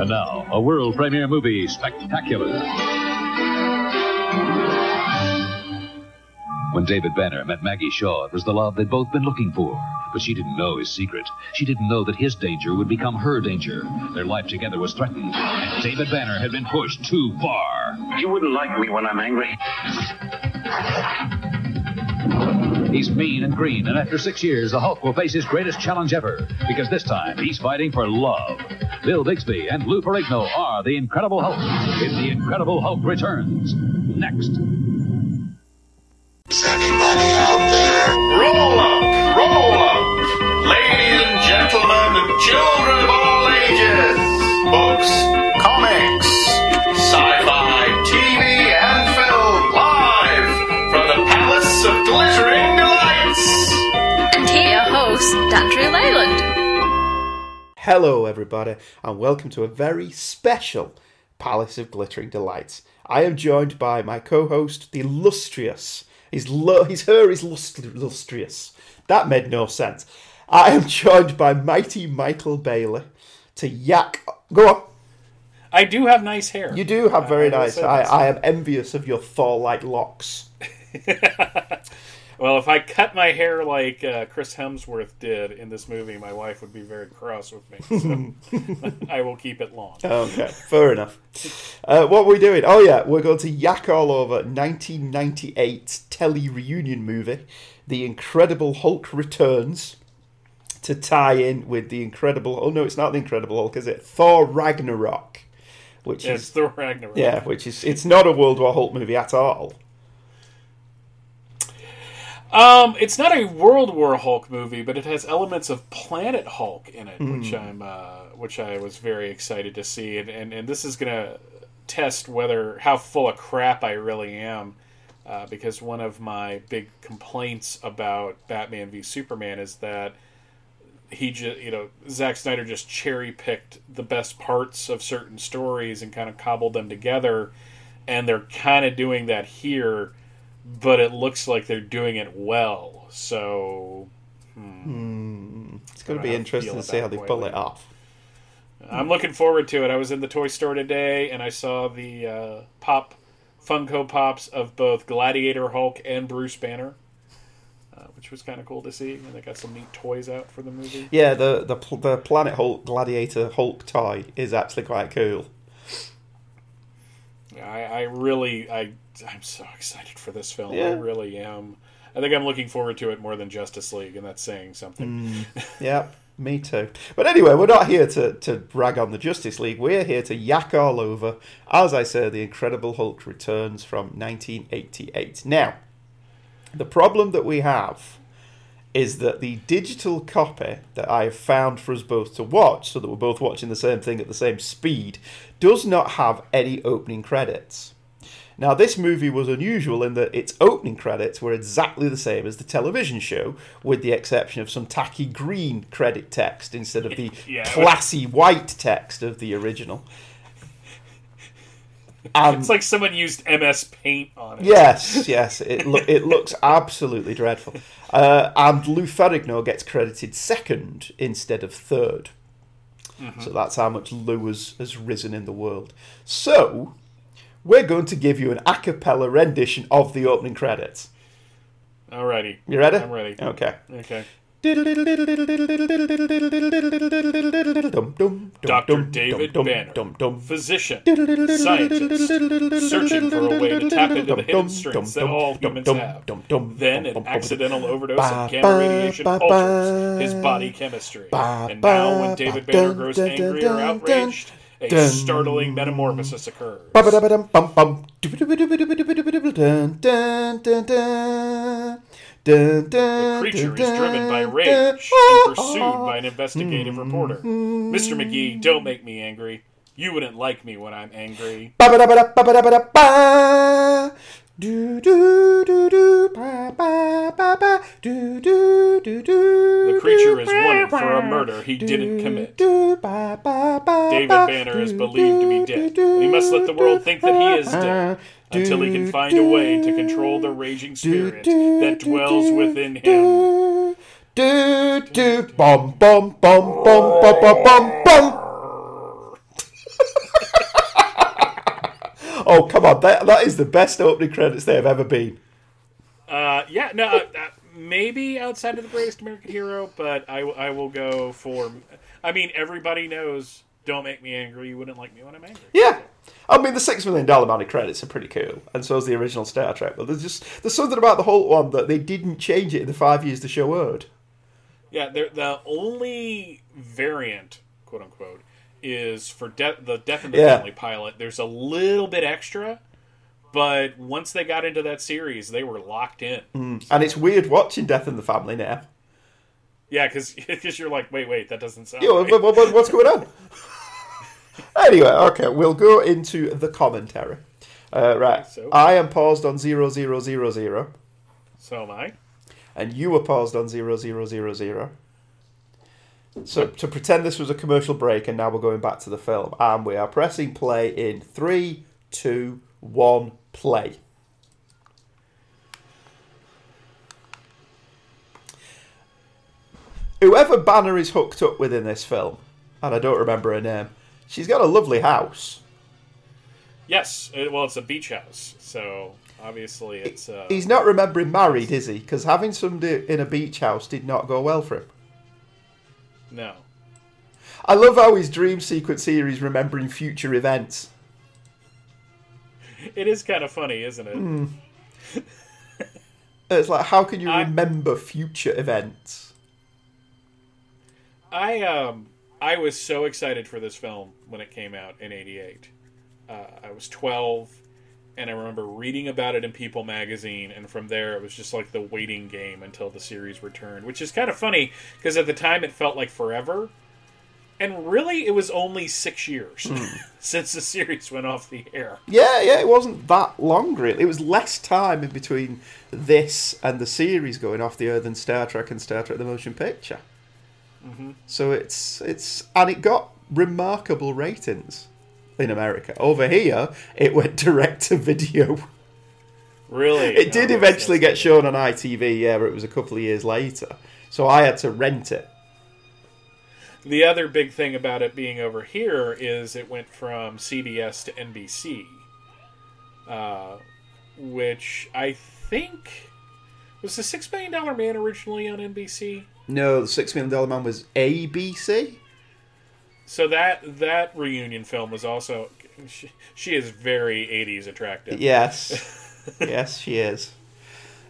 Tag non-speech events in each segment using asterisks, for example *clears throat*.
And now, a world premiere movie spectacular. When David Banner met Maggie Shaw, it was the love they'd both been looking for. But she didn't know his secret. She didn't know that his danger would become her danger. Their life together was threatened, and David Banner had been pushed too far. You wouldn't like me when I'm angry. He's mean and green, and after six years, the Hulk will face his greatest challenge ever, because this time he's fighting for love. Bill Bixby and Lou Ferrigno are the Incredible Hulk in The Incredible Hulk Returns. Next. Hello, everybody, and welcome to a very special Palace of Glittering Delights. I am joined by my co-host, the illustrious. His, lu- his hair is lust- illustrious. That made no sense. I am joined by mighty Michael Bailey to yak. Go on. I do have nice hair. You do have very I nice. I. I am envious of your Thor-like locks. *laughs* Well, if I cut my hair like uh, Chris Hemsworth did in this movie, my wife would be very cross with me. So *laughs* I will keep it long. Okay, fair enough. Uh, what are we doing? Oh yeah, we're going to yak all over 1998 telly reunion movie, The Incredible Hulk Returns, to tie in with the Incredible. Oh no, it's not the Incredible Hulk, is it? Thor Ragnarok, which is Thor Ragnarok. yeah, which is it's not a World War Hulk movie at all. Um, it's not a World War Hulk movie, but it has elements of Planet Hulk in it, which I'm, uh, which I was very excited to see, and and, and this is gonna test whether how full of crap I really am, uh, because one of my big complaints about Batman v Superman is that he just you know Zack Snyder just cherry picked the best parts of certain stories and kind of cobbled them together, and they're kind of doing that here but it looks like they're doing it well. So It's going to be interesting to see how they pull quite it off. I'm looking forward to it. I was in the toy store today and I saw the uh, pop Funko Pops of both Gladiator Hulk and Bruce Banner, uh, which was kind of cool to see. And they got some neat toys out for the movie. Yeah, the the the Planet Hulk Gladiator Hulk toy is actually quite cool. I, I really, I, I'm so excited for this film. I really am. I think I'm looking forward to it more than Justice League, and that's saying something. Mm. *laughs* Yeah, me too. But anyway, we're not here to, to rag on the Justice League. We're here to yak all over, as I say, The Incredible Hulk returns from 1988. Now, the problem that we have is that the digital copy that I have found for us both to watch, so that we're both watching the same thing at the same speed, does not have any opening credits. Now, this movie was unusual in that its opening credits were exactly the same as the television show, with the exception of some tacky green credit text instead of the *laughs* Yeah, classy white text of the original. And It's like someone used MS Paint on it. Yes, yes, it lo- it looks absolutely dreadful. Uh, and Lou Ferrigno gets credited second instead of 3rd So that's how much Lou has, has risen in the world. So we're going to give you an a cappella rendition of the opening credits. Alrighty. You ready? I'm ready. Okay. Okay. Dr. David Banner, physician, scientist, searching for a way to tap into the hidden strengths that all humans have. Then an accidental overdose of gamma radiation alters his body chemistry. And now, when David Banner grows angry or outraged, a startling metamorphosis occurs. The creature is driven by rage and pursued by an investigative reporter. Mr. McGee, don't make me angry. You wouldn't like me when I'm angry. The creature is wanted for a murder he didn't commit. David Banner is believed to be dead. and he must let the world think that he is dead until he can find a way to control the raging spirit that dwells within him. Do, do, do, bum, bum, bum, bum, bum, bum, bum, bum. *laughs* oh, come on. That, that is the best opening credits they have ever been. Uh, yeah, no, uh, uh, maybe outside of the greatest American hero, but I, I will go for. I mean, everybody knows. Don't make me angry. You wouldn't like me when I'm angry. Yeah. I mean, the Six Million Dollar Man of credits are pretty cool, and so is the original Star Trek. But there's just there's something about the whole one that they didn't change it in the five years the show aired. Yeah, the only variant, quote unquote, is for de- the Death in the Yeah. Family pilot. There's a little bit extra, but once they got into that series, they were locked in. Mm. And it's weird watching Death in the Family now. Yeah, because *laughs* you're like, wait, wait, that doesn't sound. Know, right. what- what- what's going on? *laughs* anyway, okay, we'll go into the commentary. Uh, right, So- I am paused on zero zero zero zero, So am I. and you were paused on zero zero zero zero. So to pretend this was a commercial break, and now we're going back to the film, and we are pressing play in three, two, one, play. Whoever Banner is hooked up with in this film, and I don't remember her name, she's got a lovely house. Yes, it, well, it's a beach house, so obviously it's. Uh, He's not remembering married, is he? Because having somebody in a beach house did not go well for him. no. I love how his dream sequence here is remembering future events. It is kind of funny, isn't it? Hmm. *laughs* It's like, how can you I- remember future events? I um I was so excited for this film when it came out in '88. Uh, I was 12, and I remember reading about it in People magazine, and from there it was just like the waiting game until the series returned, which is kind of funny because at the time it felt like forever, and really it was only six years *laughs* since the series went off the air. Yeah, yeah, it wasn't that long, really. It was less time in between this and the series going off the air than Star Trek and Star Trek the Motion Picture. So it's it's and it got remarkable ratings in America. Over here, it went *laughs* direct to video. Really, It did Oh, eventually get shown on ITV, yeah, but it was a couple of years later. So I had to rent it. The other big thing about it being over here is it went from CBS to NBC, uh, which I think was the Six Million Dollar Man originally on NBC. No, the Six Million Dollar Man was ABC. So that that reunion film was also she, she is very 80s attractive. Yes, *laughs* yes, she is.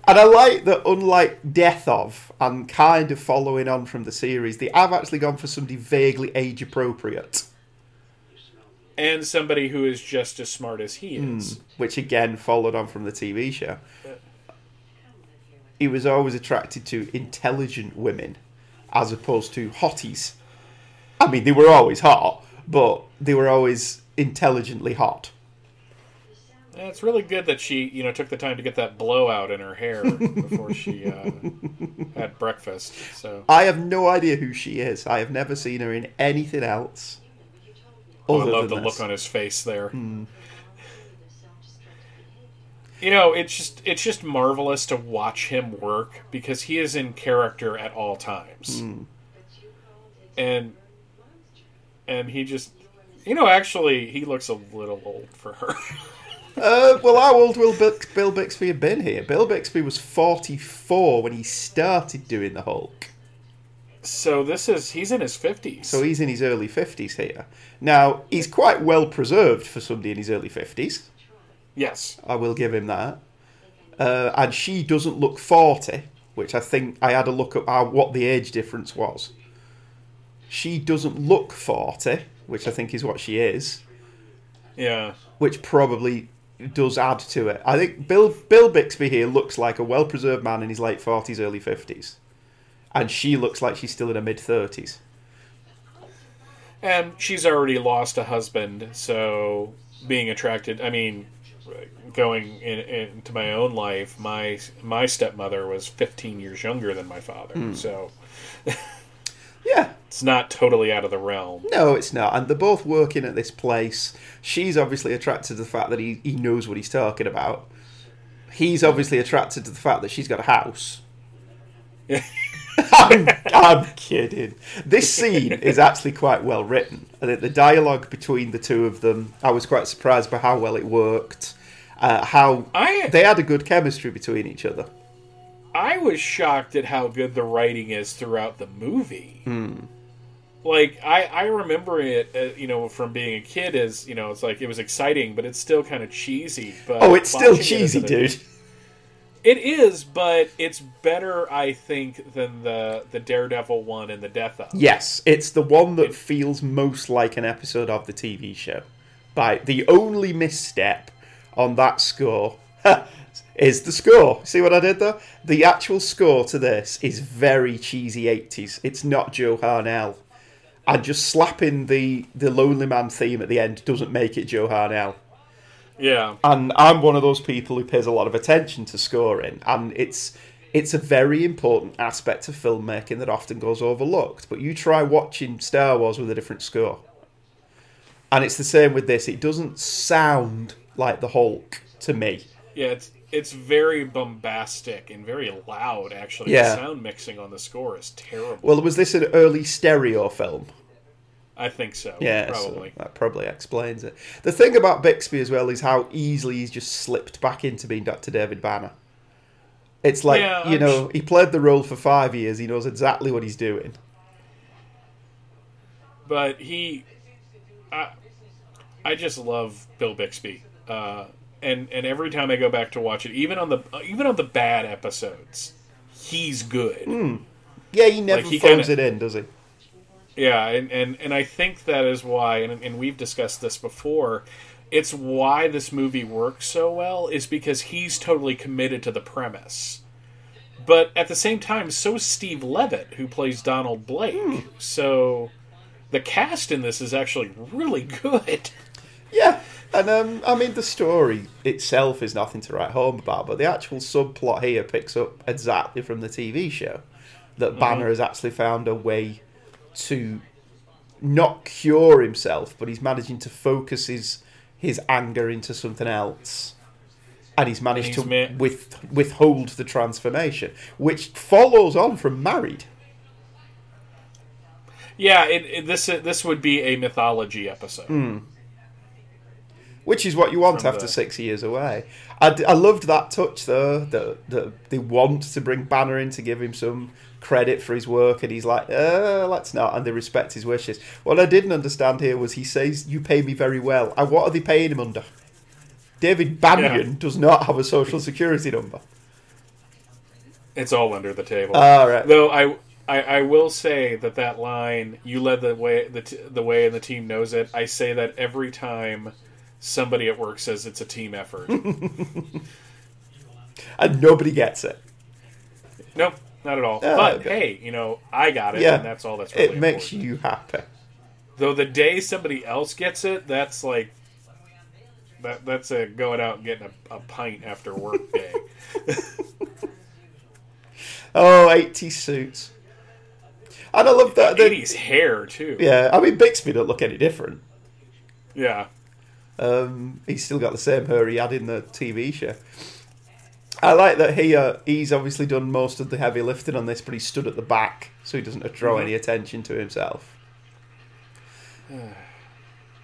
And I like that, unlike Death of, and kind of following on from the series, they have actually gone for somebody vaguely age appropriate, And somebody who is just as smart as he is. Hmm, which again followed on from the TV show. Uh, He was always attracted to intelligent women as opposed to hotties. I mean, they were always hot, but they were always intelligently hot. And it's really good that she, you know, took the time to get that blowout in her hair before she uh, *laughs* had breakfast. So I have no idea who she is. I have never seen her in anything else. Oh, I love the than look on his face there. You know, it's just it's just marvelous to watch him work because he is in character at all times. And and he just you know, actually he looks a little old for her. *laughs* Uh, well, how old will Bill, Bill Bixby have been here? Bill Bixby was 44 when he started doing the Hulk. so this is he's in his 50s. So he's in his early 50s here. Now, he's quite well preserved for somebody in his early 50s. Yes. I will give him that. Uh, and she doesn't look 40, which I think I had a look at what the age difference was. She doesn't look 40, which I think is what she is, Yeah. which probably does add to it. I think Bill Bill Bixby here looks like a well preserved man in his late 40s, early 50s. And she looks like she's still in her mid 30s. And she's already lost a husband, so being attracted, I mean, going in, into my own life, my my stepmother was 15 years younger than my father, Hmm. so Yeah. it's not totally out of the realm. No, it's not. And they're both working at this place. She's obviously attracted to the fact that he, he knows what he's talking about. He's obviously attracted to the fact that she's got a house. *laughs* I'm, I'm kidding. This scene is actually quite well written. I think the dialogue between the two of them, I was quite surprised by how well it worked. Uh, how I they had a good chemistry between each other. I was shocked at how good the writing is throughout the movie. Hmm. Like I, I remember it, uh, you know, from being a kid as you know, it's like it was exciting, but it's still kind of cheesy. But Oh, it's still watching it cheesy, dude. It is, but it's better, I think, than the the Daredevil one and the Death of. Yes, it's the one that feels most like an episode of the TV show. By the only misstep on that score *laughs* is the score. See what I did there? The actual score to this is very cheesy 80s. It's not Joe Harnell. And just slapping the, the Lonely Man theme at the end doesn't make it Joe Harnell. Yeah, And I'm one of those people who pays a lot of attention to scoring, and it's it's a very important aspect of filmmaking that often goes overlooked. But you try watching Star Wars with a different score, and it's the same with this. It doesn't sound like the Hulk to me. yeah, it's it's very bombastic and very loud. Actually, Yeah. the sound mixing on the score is terrible. Well, was this an early stereo film? I think so. Yeah, so probably. that probably explains it. The thing about Bixby as well is how easily he's just slipped back into being Dr. David Banner. It's like, Yeah, you know, he played the role for five years, he knows exactly what he's doing. but he I, I just love Bill Bixby. Uh, and and every time I go back to watch it, even on the even on the bad episodes, he's good. Hmm. Yeah, he never Like, he phones kinda- it in, does he? Yeah, and, and and I think that is why and and we've discussed this before, it's why this movie works so well is because he's totally committed to the premise. But at the same time, so is Steve Levitt, who plays Donald Blake. Hmm. So the cast in this is actually really *laughs* good. Yeah, and um, I mean the story itself is nothing to write home about, but the actual subplot here picks up exactly from the TV show that Banner has actually found a way to not cure himself, but he's managing to focus his his anger into something else. And he's managed he's to with, withhold the transformation, which follows on from Married. Yeah, it, it, this this would be a mythology episode. Hmm. Which is what you want From after six years away. I, d- I loved that touch though. That that they want to bring Banner in to give him some credit for his work, and he's like, uh, let's not, and they respect his wishes. What I didn't understand here was he says, "You pay me very well." And what are they paying him under? David Banner Yeah. does not have a social security number. It's all under the table. All right. Though I, I, I will say that that line "you led the way the t- the way and the team knows it." I say that every time somebody at work says it's a team effort. And *laughs* uh, nobody gets it. nope, not at all. Oh, but okay. hey, you know I got it, Yeah, and that's all that's really it makes important. you happy. Though the day somebody else gets it, that's like that. That's a going out and getting a, a pint after work day. *laughs* Oh, 80 suits. And I love that. that- Eighties hair too. yeah, I mean, Bixby don't look any different. yeah. Um, he's still got the same hair he had in the TV show. I like that he uh, he's obviously done most of the heavy lifting on this, but he stood at the back so he doesn't draw any attention to himself. *sighs*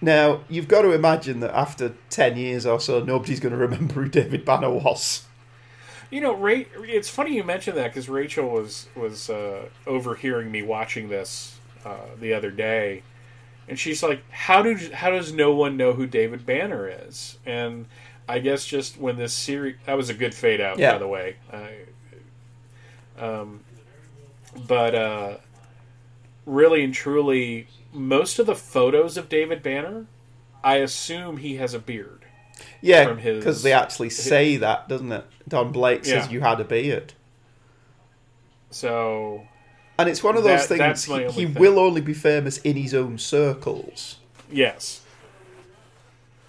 now you've got to imagine that after ten years or so, nobody's going to remember who David Banner was. You know, Ra- it's funny you mentioned that because Rachel was was uh, overhearing me watching this uh, the other day, and she's like, "How do how does no one know who David Banner is?" And I guess just when this series that was a good fade out, Yeah. by the way. I, um, but uh, really and truly, most of the photos of David Banner, I assume he has a beard. Yeah, because they actually say that, doesn't it? Don Blake says Yeah. you had a beard. So And it's one of those That- things, he, he thing. will only be famous in his own circles. yes.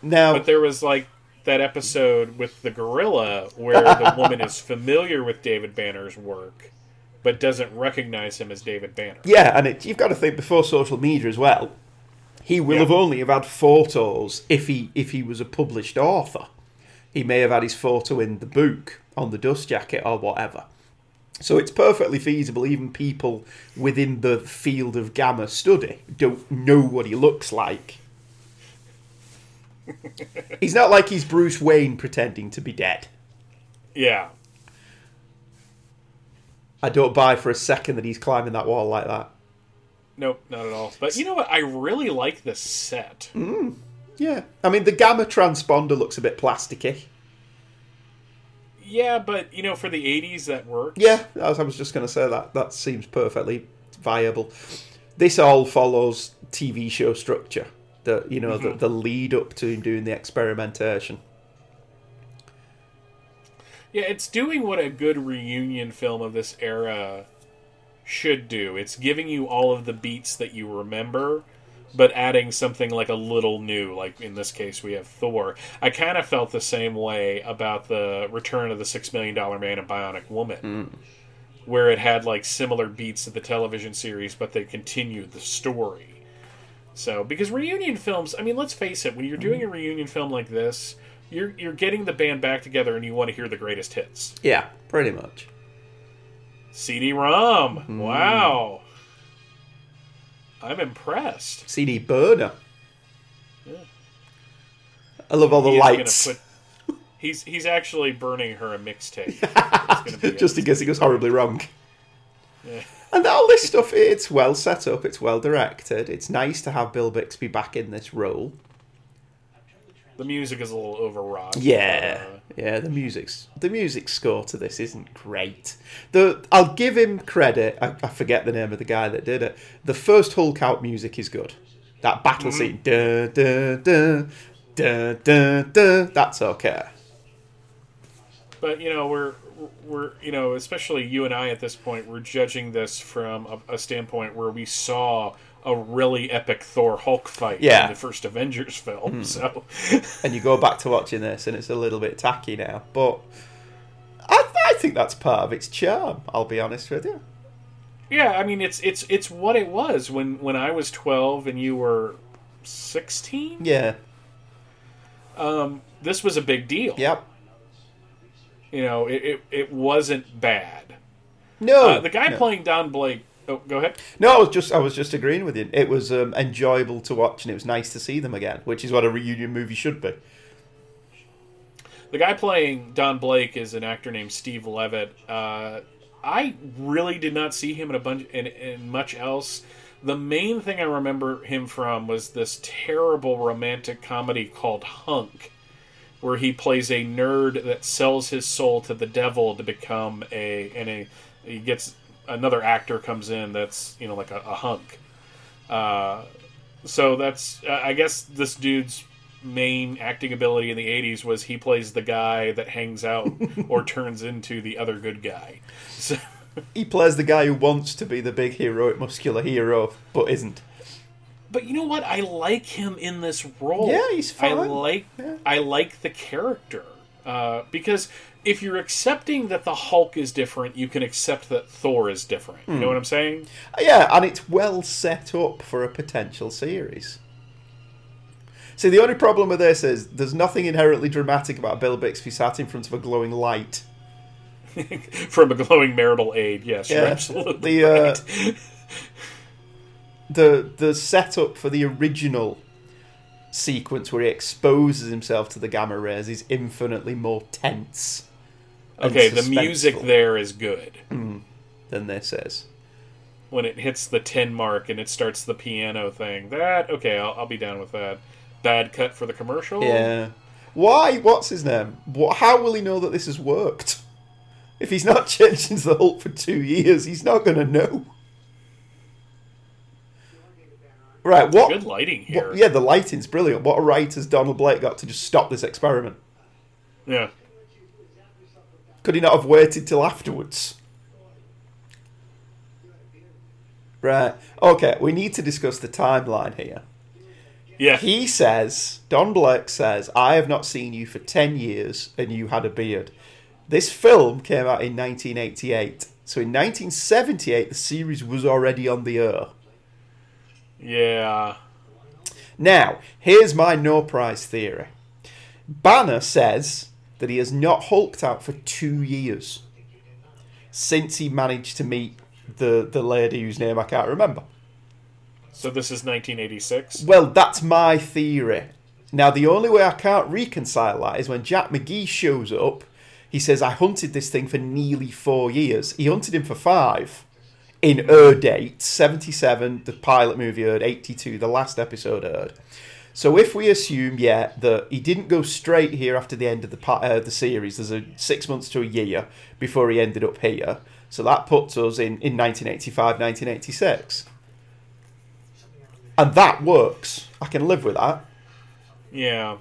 Now, but there was like that episode with the gorilla where the *laughs* woman is familiar with David Banner's work but doesn't recognize him as David Banner. Yeah, and it, you've got to think before social media as well. He will Yeah. have only have had photos if he if he was a published author. He may have had his photo in the book on the dust jacket or whatever. So it's perfectly feasible. Even people within the field of gamma study don't know what he looks like. *laughs* he's not like he's Bruce Wayne pretending to be dead. Yeah. I don't buy for a second that he's climbing that wall like that. Nope, not at all. But you know what? I really like this set. Mm, yeah, I mean the gamma transponder looks a bit plasticky. Yeah, but you know, for the '80s, that works. Yeah, I was, I was just going to say that. That seems perfectly viable. This all follows TV show structure. The you know the, mm-hmm. the lead up to him doing the experimentation. Yeah, it's doing what a good reunion film of this era should do. It's giving you all of the beats that you remember, but adding something like a little new. Like in this case, we have Thor. I kind of felt the same way about the Return of the Six Million Dollar Man and Bionic Woman, mm. where it had like similar beats to the television series, but they continued the story. So, because reunion films, I mean, let's face it, when you're doing a reunion film like this, you're you're getting the band back together and you want to hear the greatest hits. Yeah, pretty much. CD-ROM. Mm. Wow. I'm impressed. CD burner. I love all the He lights. put- he's he's actually burning her a mixtape. It's gonna *laughs* be just in case it goes horribly wrong. Yeah. And all this stuff, it's well set up, it's well directed. It's nice to have Bill Bixby back in this role. The music is a little overwrought. Yeah, Uh, yeah. The music's the music score to this isn't great. The I'll give him credit. I, I forget the name of the guy that did it. The first Hulk out music is good. That battle scene, dun, dun, dun, dun, dun, dun, that's okay. but you know we're we're you know especially you and I at this point we're judging this from a, a standpoint where we saw a really epic Thor Hulk fight Yeah. in the first Avengers film. So And you go back to watching this, and it's a little bit tacky now. But I, I think that's part of its charm. I'll be honest with you. yeah, I mean it's it's it's what it was when when I was 12 and you were 16. Yeah. Um, this was a big deal. Yep. You know, it it, it wasn't bad. No. Uh, the guy no. playing Don Blake. Oh, go ahead. No, I was just I was just agreeing with you. It was um, enjoyable to watch, and it was nice to see them again, which is what a reunion movie should be. The guy playing Don Blake is an actor named Steve Levitt. Uh, I really did not see him in a bunch in, in much else. The main thing I remember him from was this terrible romantic comedy called Hunk, where he plays a nerd that sells his soul to the devil to become a and a he gets another actor comes in that's you know like a, a hunk. Uh, so that's I guess this dude's main acting ability in the 80s was he plays the guy that hangs out *laughs* or turns into the other good guy. So He plays the guy who wants to be the big heroic muscular hero, but isn't. but you know what? I like him in this role. Yeah, he's fine. I like Yeah. I like the character. Uh, because if you're accepting that the Hulk is different, you can accept that Thor is different. You Hmm. know what I'm saying? Yeah, and it's well set up for a potential series. See, the only problem with this is there's nothing inherently dramatic about Bill Bixby sat in front of a glowing light. *laughs* From a glowing marital aid, yes, Yeah, absolutely the, uh, the the setup for the original sequence where he exposes himself to the gamma rays is infinitely more tense Okay, the music there is good. Mm-hmm. Then this is. when it hits the 10 mark and it starts the piano thing. That, okay, I'll, I'll be down with that. Bad cut for the commercial? Yeah. Why? What's his name? What, how will he know that this has worked? If he's not *laughs* changed into the Hulk for two years, he's not going to know. Right, what? Good lighting here. what- yeah, the lighting's brilliant. What a right has Donald Blake got to just stop this experiment? Yeah. Could he not have waited till afterwards? Right. Okay, we need to discuss the timeline here. Yeah. He says, Don Blake says, I have not seen you for 10 years and you had a beard. This film came out in 1988. So in 1978, the series was already on the air. yeah. Now, here's my no prize theory. Banner says that he has not hulked out for two years since he managed to meet the, the lady whose name I can't remember. So this is 1986. Well, that's my theory. Now, the only way I can't reconcile that is when Jack McGee shows up. He says, I hunted this thing for nearly four years. He hunted him for five. In Ur date, 77, the pilot movie Ur, 82, the last episode Ur. So if we assume, yeah, that he didn't go straight here after the end of the uh, the series, there's a six months to a year before he ended up here. So that puts us in, in 1985, 1986. And that works. I can live with that. Yeah.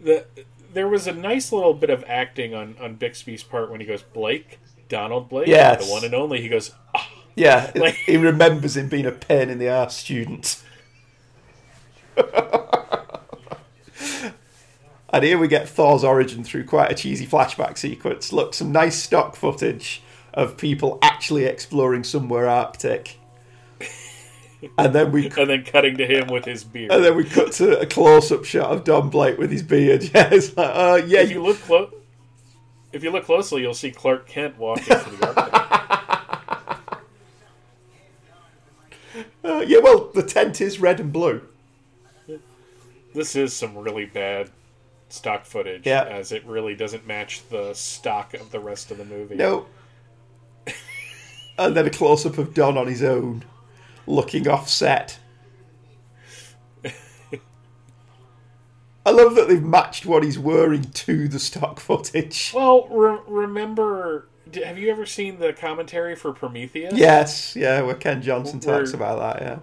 The there was a nice little bit of acting on on Bixby's part when he goes Blake, Donald Blake, Yes. the one and only. He goes, "Ah." Yeah, *laughs* Like- he remembers him being a pain in the ass student. *laughs* and here we get Thor's origin through quite a cheesy flashback sequence. Look, some nice stock footage of people actually exploring somewhere Arctic. And then we *laughs* and then cutting to him with his beard. and then we cut to a close-up shot of Don Blake with his beard. *laughs* Yeah, it's like, uh, yeah, if you look close, if you look closely, you'll see Clark Kent walking through the Arctic. uh, yeah. Well, the tent is red and blue. This is some really bad stock footage, Yeah. as it really doesn't match the stock of the rest of the movie. No. and then a close up of Don on his own, looking offset. I love that they've matched what he's wearing to the stock footage. Well, re- remember, have you ever seen the commentary for Prometheus? Yes, yeah, where Ken Johnson Where- talks about that, yeah.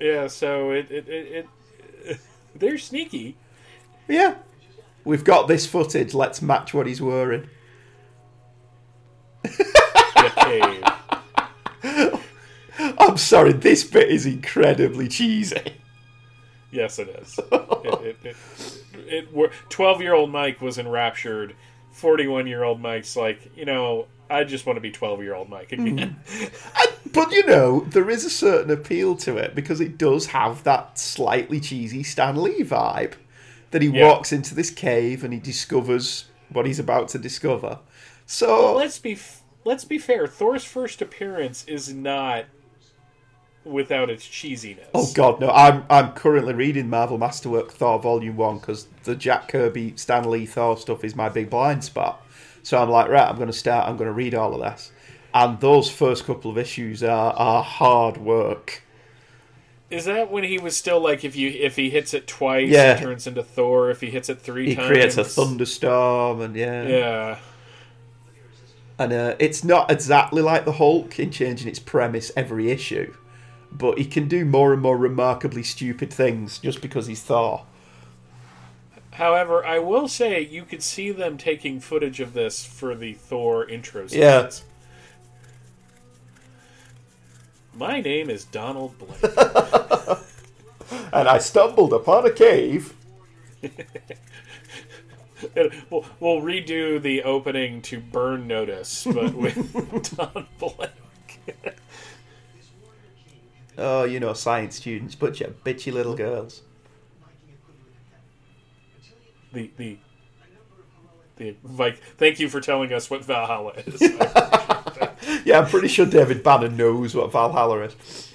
Yeah, so it, it, it, it they're sneaky. Yeah. We've got this footage, let's match what he's wearing. in a cave. I'm sorry, this bit is incredibly cheesy. Yes, it is. It, it, it, 12-year-old Mike was enraptured. 41-year-old Mike's like, you know, I just want to be 12-year-old Mike hmm. again. *laughs* But you know, there is a certain appeal to it because it does have that slightly cheesy Stan Lee vibe. That he Yeah. walks into this cave and he discovers what he's about to discover. So Well, let's be f- let's be fair. Thor's first appearance is not without its cheesiness. Oh God, no! I'm I'm currently reading Marvel Masterwork Thor Volume One because the Jack Kirby, Stan Lee Thor stuff is my big blind spot. So I'm like, right, I'm going to start. I'm going to read all of this, and those first couple of issues are are hard work. Is that when he was still like if you if he hits it twice, Yeah. he turns into Thor. If he hits it three He times, creates a thunderstorm, and yeah, Yeah, and uh, it's not exactly like the Hulk in changing its premise every issue, but he can do more and more remarkably stupid things just because he's Thor. However, I will say you could see them taking footage of this for the Thor intro Yeah. My name is Donald Blake. *laughs* And I stumbled upon a cave. *laughs* we'll, we'll redo the opening to Burn Notice, but *laughs* with Don Blake. Oh, you know, science students, but you bitchy little girls. The the the like. Thank you for telling us what Valhalla is. *laughs* Yeah, I'm pretty sure David Banner knows what Valhalla is.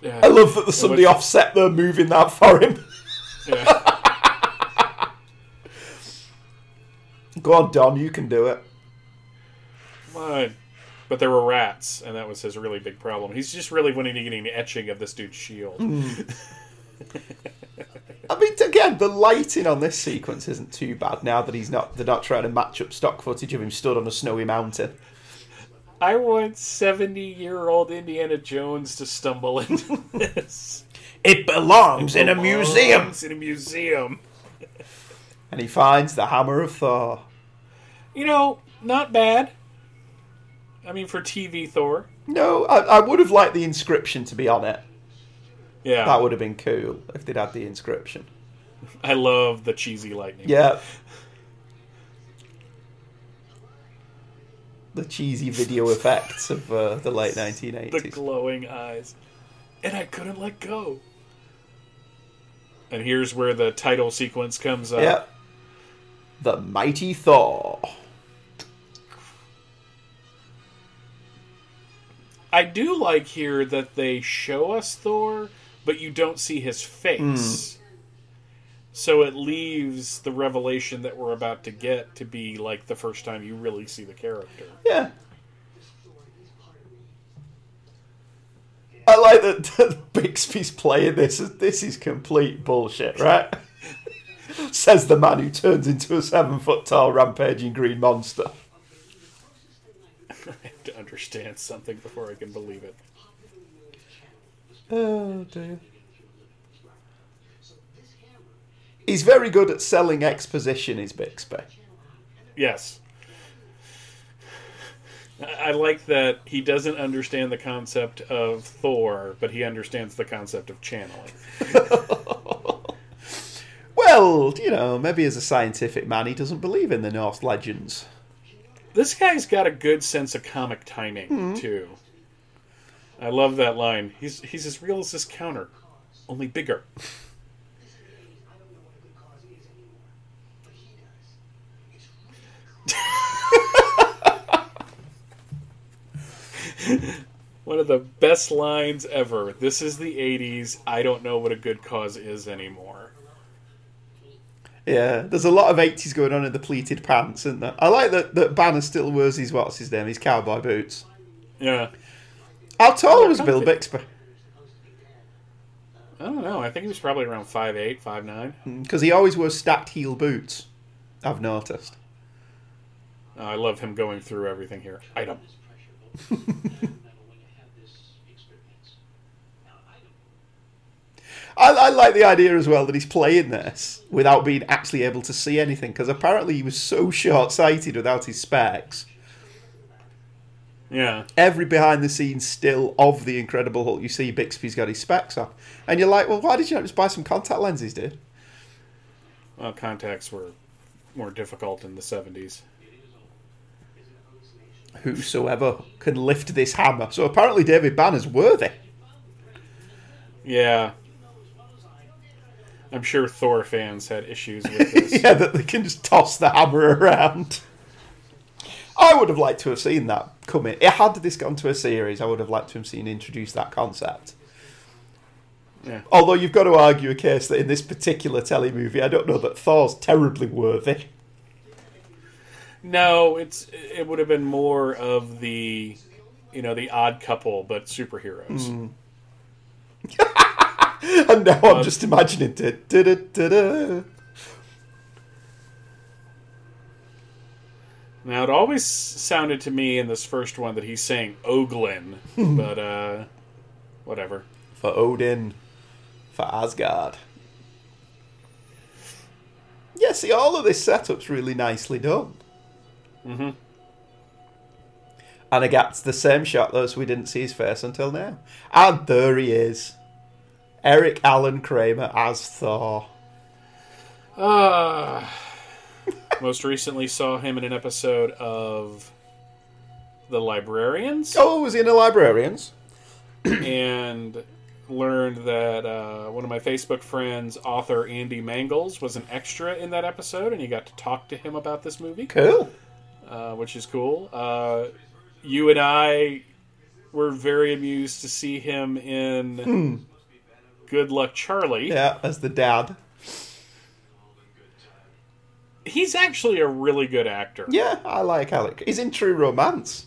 Yeah. I love that there's somebody Which- offset there moving that for him. Yeah. *laughs* Go on, Don, you can do it. Come on. But there were rats, and that was his really big problem. He's just really wanting to get an etching of this dude's shield. Hmm. *laughs* I mean, again, the lighting on this sequence isn't too bad now that he's not. They're not trying to match up stock footage of him stood on a snowy mountain. I want seventy-year-old Indiana Jones to stumble into *laughs* this. It belongs in a Belongs in a museum. And he finds the hammer of Thor. You know, not bad. I mean, for TV Thor. No, I, I would have liked the inscription to be on it. Yeah, That would have been cool if they'd had the inscription. *laughs* I love the cheesy lightning. Yeah. The cheesy video *laughs* effects of uh, the late the glowing eyes, and I couldn't let go. And here's where the title sequence comes up. Yep. The Mighty Thor. I do like here that they show us Thor, but you don't see his face. Hmm. So it leaves the revelation that we're about to get to be like the first time you really see the character. Yeah. I like that, *laughs* that Bixby's playing this. This is complete bullshit, right? *laughs* Says the man who turns into a seven foot tall rampaging green monster. *laughs* I have to understand something before I can believe it. Oh dear. He's very good at selling exposition, is Bixby. Yes. I I like that he doesn't understand the concept of Thor, but he understands the concept of channeling. *laughs* Well, you know, maybe as a scientific man, he doesn't believe in the Norse legends. This guy's got a good sense of comic timing hmm. too. I love that line. He's he's as real as this counter, only bigger. *laughs* One of the best lines ever. This is the 80s. I don't know what a good cause is anymore. Yeah, there's a lot of 80s going on in the pleated pants, isn't there? I like that, that Banner still wears his, what's his name, his cowboy boots. Yeah. How tall was Bill. Bixby? I don't know. I think he was probably around 5'8, 5'9. Because he always wore stacked heel boots, I've noticed. Uh, I love him going through everything here. Item. *laughs* I, I like the idea as well that he's playing this without being actually able to see anything, because apparently he was so short sighted without his specs. Yeah. Every behind the scenes still of the Incredible Hulk, you see Bixby's got his specs on. And you're like, well, why did you not just buy some contact lenses, dude? Well, contacts were more difficult in the 70s. Whosoever can lift this hammer. So apparently David Banner's worthy. Yeah. I'm sure Thor fans had issues with *laughs* this. yeah, that they can just toss the hammer around. I would have liked to have seen that come in. Had this gone to a series, I would have liked to have seen introduce that concept. Yeah. Although you've got to argue a case that in this particular telly movie, I don't know that Thor's terribly worthy. No, it's it would have been more of the you know, the odd couple but superheroes. Hmm. *laughs* And now I'm just imagining it. Da-da-da-da. Now it always sounded to me in this first one that he's saying Oglin, but uh whatever. For Odin. For Asgard. Yeah, see, all of this setup's really nicely done. Mm-hmm. And the same shot though, so we didn't see his face until now. And there he is. Eric Allen Kramer as Thor. Uh, most recently saw him in an episode of The Librarians. Oh, was he in the Librarians? and learned that uh, one of my Facebook friends, author Andy Mangels, was an extra in that episode, and you got to talk to him about this movie, Cool. uh, which is cool. Uh, you and I were very amused to see him in Good Luck Charlie. Yeah, as the dad. He's actually a really good actor. Yeah, I like Alec. He's in True Romance.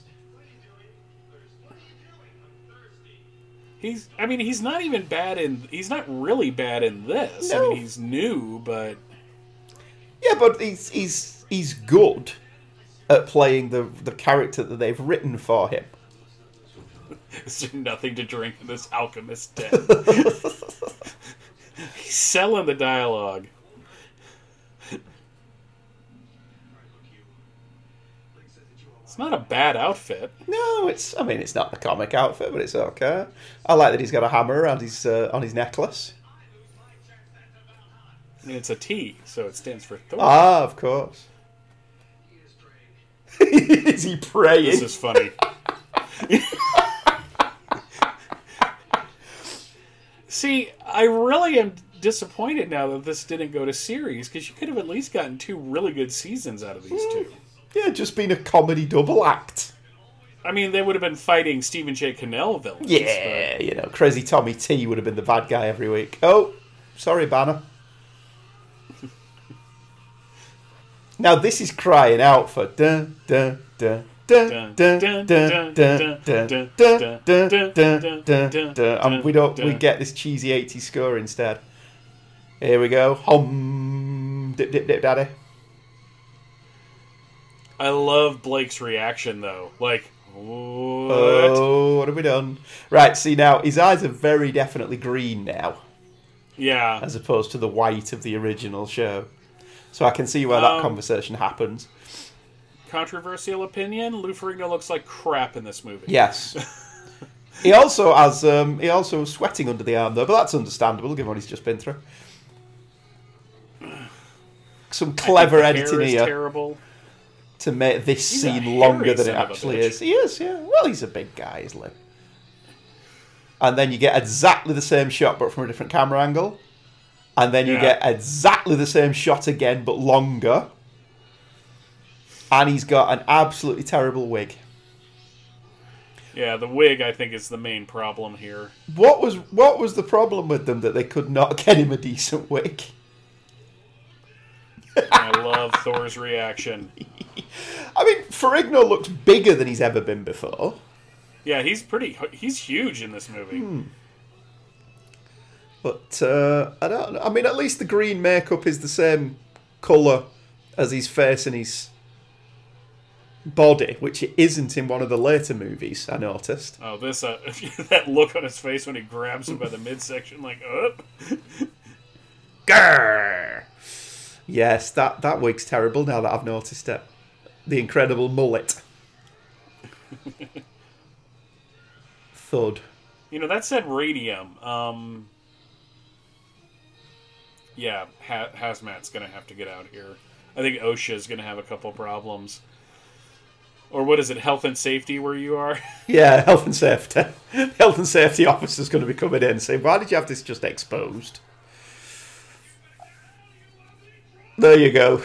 He's, I mean, he's not even bad in. He's not really bad in this. I No. mean, he's new, but Yeah, but he's he's he's good at playing the the character that they've written for him. *laughs* Is there nothing to drink in this alchemist den? *laughs* He's selling the dialogue. It's not a bad outfit. No, it's. I mean, it's not the comic outfit, but it's okay. I like that he's got a hammer around his uh, on his necklace. I mean, it's a T, so it stands for Thor. Ah, of course. *laughs* is he praying? this is funny. See, I really am disappointed now that this didn't go to series because you could have at least gotten two really good seasons out of these two. Yeah, just been a comedy double act. I mean, they would have been fighting Stephen J. Cannell villains. Yeah, but... you know, Crazy Tommy T would have been the bad guy every week. Oh, sorry, Banner. now this is crying out for dun dun dun. And we don't we get this cheesy 80s score instead. Here we go. Hom dip dip dip daddy. I love Blake's reaction though. Like, what? Oh, what have we done? Right, see now his eyes are very definitely green now. yeah. as opposed to the white of the original show. So I can see where that Um, conversation happens. Controversial opinion: Lou Ferrigno looks like crap in this movie. Yes. *laughs* he also has um, he also was sweating under the arm though, but that's understandable given what he's just been through. Some clever editing is here Terrible. To make this He's scene longer than it son of a actually is. He is, yeah. Well, he's a big guy, isn't he? And then you get exactly the same shot, but from a different camera angle. And then you Yeah. get exactly the same shot again, but longer. And he's got an absolutely terrible wig. Yeah, the wig I think is the main problem here. What was what was the problem with them that they could not *laughs* get him a decent wig? I love Thor's reaction. I mean, Ferrigno looks bigger than he's ever been before. Yeah, he's pretty. He's huge in this movie. Hmm. But uh, I don't. I mean, at least the green makeup is the same color as his face and his body, which it isn't in one of the later movies. I noticed. Oh, this uh, *laughs* that look on his face when he grabs him by the midsection, like, up. *laughs* Grrr. Yes, that that wig's terrible. Now that I've noticed it, the incredible mullet. *laughs* Thud. You know, that said radium. Um, yeah, ha- Hazmat's going to have to get out here. I think OSHA's going to have a couple problems. Or what is it, health and safety where you are? *laughs* Yeah, health and safety. *laughs* Health and safety officer's going to be coming in and saying, "Why did you have this just exposed?" There you go.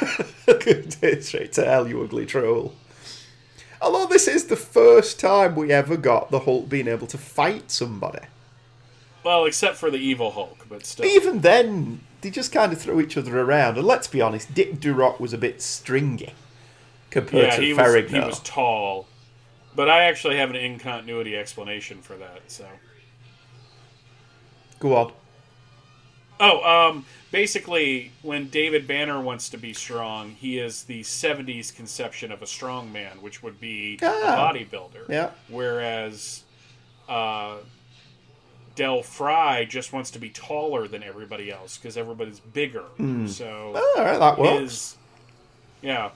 *laughs* Good day straight to hell, you ugly troll. Although this is the first time we ever got the Hulk being able to fight somebody. well, except for the evil Hulk, but still. Even then, they just kind of throw each other around. And let's be honest, Dick Durock was a bit stringy compared yeah, to he was, he was tall. But I actually have an incontinuity explanation for that, so. Go on. Oh, um, basically, when David Banner wants to be strong, he is the 70s conception of a strong man, which would be Ah. a bodybuilder. Yeah. Whereas uh, Dell Frye just wants to be taller than everybody else because everybody's bigger. So, Oh, right, that works. his. Yeah.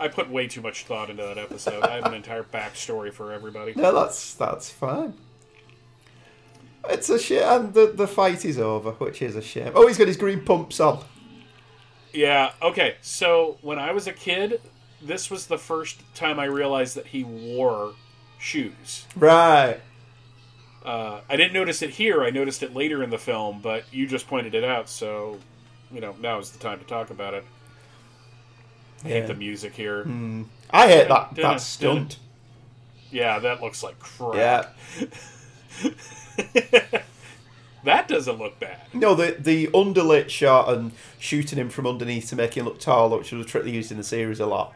I put way too much thought into that episode. I have an entire backstory for everybody. No, that's that's fine. It's a shame, and the the fight is over, which is a shame. Oh, he's got his green pumps on. Yeah, okay. So when I was a kid, this was the first time I realized that he wore shoes. Right. Uh, I didn't notice it here. I noticed it later in the film, but you just pointed it out, so you know now is the time to talk about it. I hate the music here. I hate that that stunt. Yeah, that looks like crap. Yeah. *laughs* *laughs* That doesn't look bad. No, the the underlit shot and shooting him from underneath to make him look taller, which was a trick they used in the series a lot.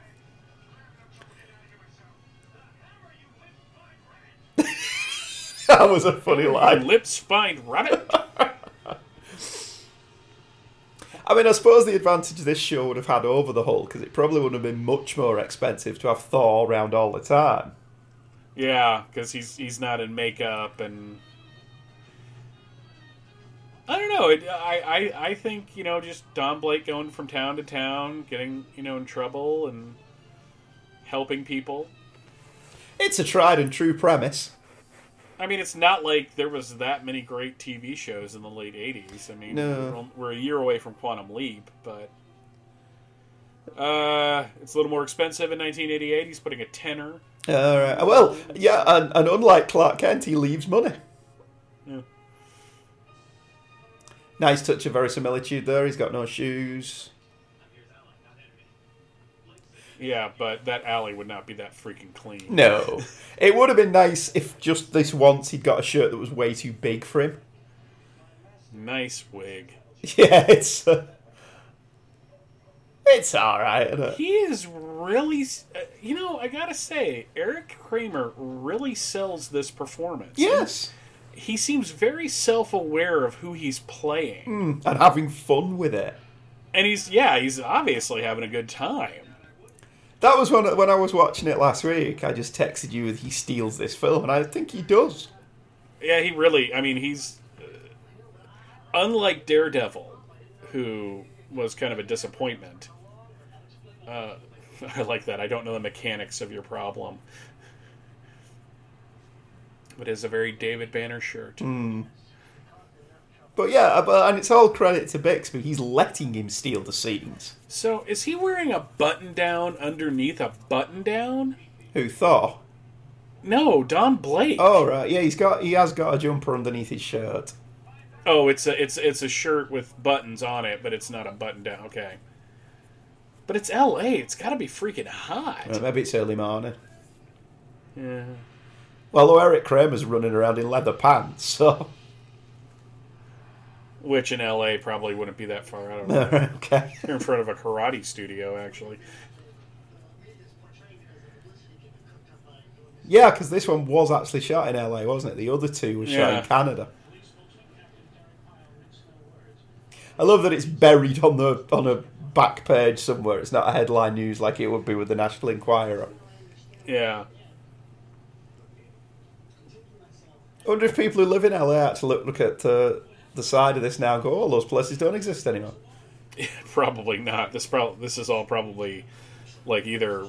*laughs* that was a funny line. lips find rabbit. *laughs* I mean, I suppose the advantage this show would have had over the Hulk because it probably would have been much more expensive to have Thor around all the time. Yeah, because he's he's not in makeup and I don't know. It, I, I I think you know just Don Blake going from town to town, getting you know in trouble and helping people. It's a tried and true premise. I mean, it's not like there was that many great TV shows in the late '80s. I mean, No. we're, we're a year away from Quantum Leap, but uh, it's a little more expensive in 1988. He's putting a tenner. All right. Well, yeah, and, and unlike Clark Kent, he leaves money. Nice touch of verisimilitude there. He's got no shoes. Yeah, but that alley would not be that freaking clean. No. it would have been nice if just this once he'd got a shirt that was way too big for him. Nice wig. *laughs* Yeah, it's. Uh, it's alright. He is really, uh, you know, I gotta say, Eric Kramer really sells this performance. Yes. He seems very self aware of who he's playing. And having fun with it. And he's, yeah, he's obviously having a good time. That was when, when I was watching it last week. I just texted you that he steals this film, and I think he does. Yeah, he really, I mean, he's, uh, unlike Daredevil, who was kind of a disappointment. Uh, *laughs* I like that. I don't know the mechanics of your problem. But it's a very David Banner shirt. But yeah, but, and it's all credit to Bixby. He's letting him steal the scenes. So, is he wearing a button down underneath a button down? Who thought? No, Don Blake. Oh right, yeah, he's got he has got a jumper underneath his shirt. Oh, it's a it's it's a shirt with buttons on it, but it's not a button down. Okay. But it's L.A. It's got to be freaking hot. Uh, maybe it's early morning. Yeah. Well, Eric Kramer's running around in leather pants, so Which in L.A. probably wouldn't be that far. I don't *laughs* know. okay. They're in front of a karate studio, actually. Yeah, because this one was actually shot in LA, wasn't it? The other two were shot Yeah. in Canada. I love that it's buried on the on a back page somewhere. It's not a headline news like it would be with the National Enquirer. Yeah. I wonder if people who live in LA actually look, look at uh, the side of this now and go, "Oh, those places don't exist anymore." *laughs* Probably not. This prob- this is all probably like either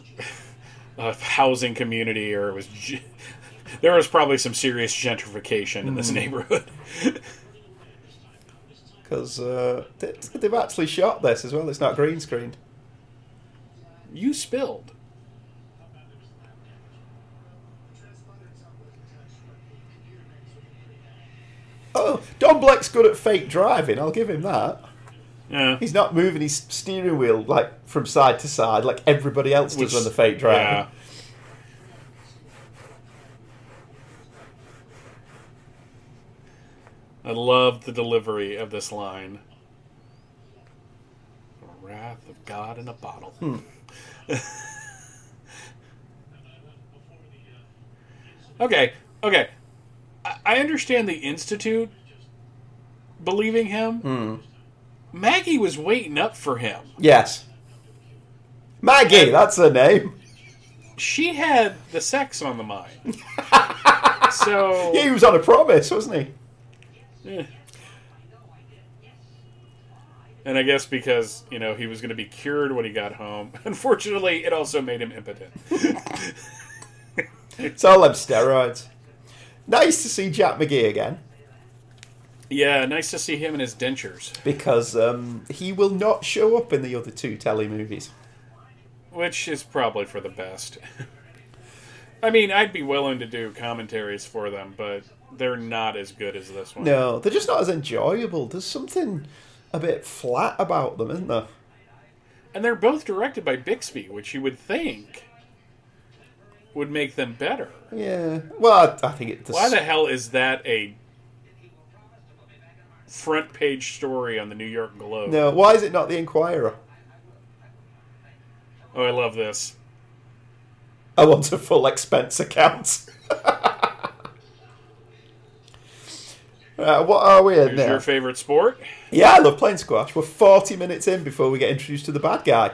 *laughs* a housing community or it was. *laughs* Ge- there was probably some serious gentrification in this neighborhood. Because uh, they, they've actually shot this as well. It's not green screened. you spilled. Oh, Don Blake's good at fake driving. I'll give him that. Yeah. He's not moving his steering wheel like from side to side like everybody else does when the fake driving. Yeah. I love the delivery of this line. The wrath of God in a bottle. Hmm. *laughs* okay, okay. I, understand the Institute believing him. Maggie was waiting up for him. Yes. Maggie, that's her name. she had the sex on the mind. *laughs* so Yeah, he was on a promise, wasn't he? eh. and I guess because you know he was going to be cured when he got home. *laughs* Unfortunately, it also made him impotent. It's all them steroids. Nice to see Jack McGee again yeah, nice to see him in his dentures, because um, he will not show up in the other two telly movies. which is probably for the best. I mean, I'd be willing to do commentaries for them, but they're not as good as this one. No, they're just not as enjoyable. There's something a bit flat about them, isn't there? And they're both directed by Bixby, which you would think would make them better. Yeah. Well, I, I think it. Why the hell is that a front page story on the New York Globe? No, why is it not the Enquirer? Oh, I love this. I want a full expense account. *laughs* Uh, what are we in Who's now? your favorite sport? yeah, I love playing squash. We're 40 minutes in before we get introduced to the bad guy,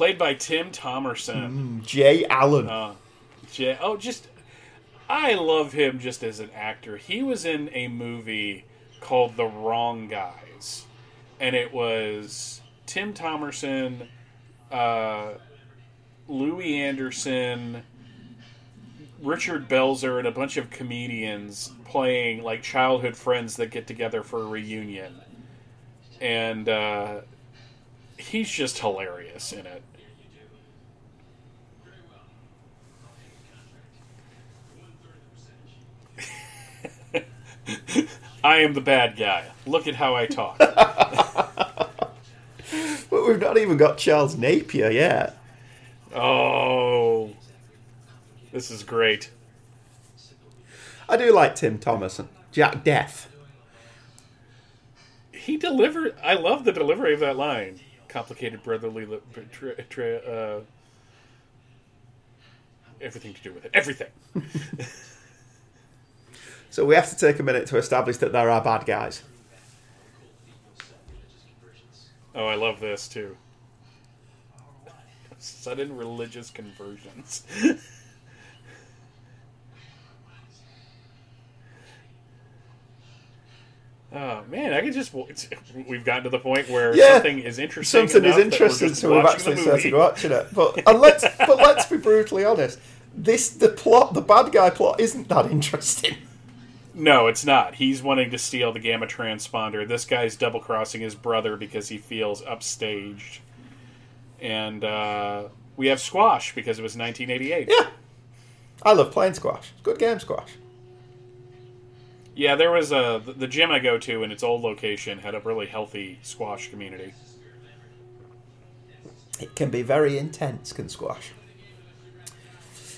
Played by Tim Thomerson. Jay Allen. Uh, J- oh, just I love him just as an actor. He was in a movie called The Wrong Guys, and it was Tim Thomerson, uh, Louie Anderson, Richard Belzer, and a bunch of comedians playing like childhood friends that get together for a reunion, and uh, he's just hilarious in it. I am the bad guy. Look at how I talk. *laughs* But we've not even got Charles Napier yet. Oh, this is great. I do like Tim Thomerson Jack Deth. He delivered. I love the delivery of that line. Complicated brotherly. li- Tra, tra, uh, everything to do with it. Everything. *laughs* So we have to take a minute to establish that there are bad guys. Oh, I love this too. *laughs* Sudden religious conversions. *laughs* Oh man, I could just—we've gotten to the point where Yeah. something is interesting. Something is enough that we're interesting, so we've actually started watching it. But and let's but let's be brutally honest. This the plot, the bad guy plot, isn't that interesting. No, it's not. He's wanting to steal the gamma transponder. This guy's double crossing his brother because he feels upstaged. And uh, we have squash because it was 1988. Yeah, I love playing squash. It's good game, squash. Yeah, there was a the gym I go to in its old location had a really healthy squash community. It can be very intense, can squash.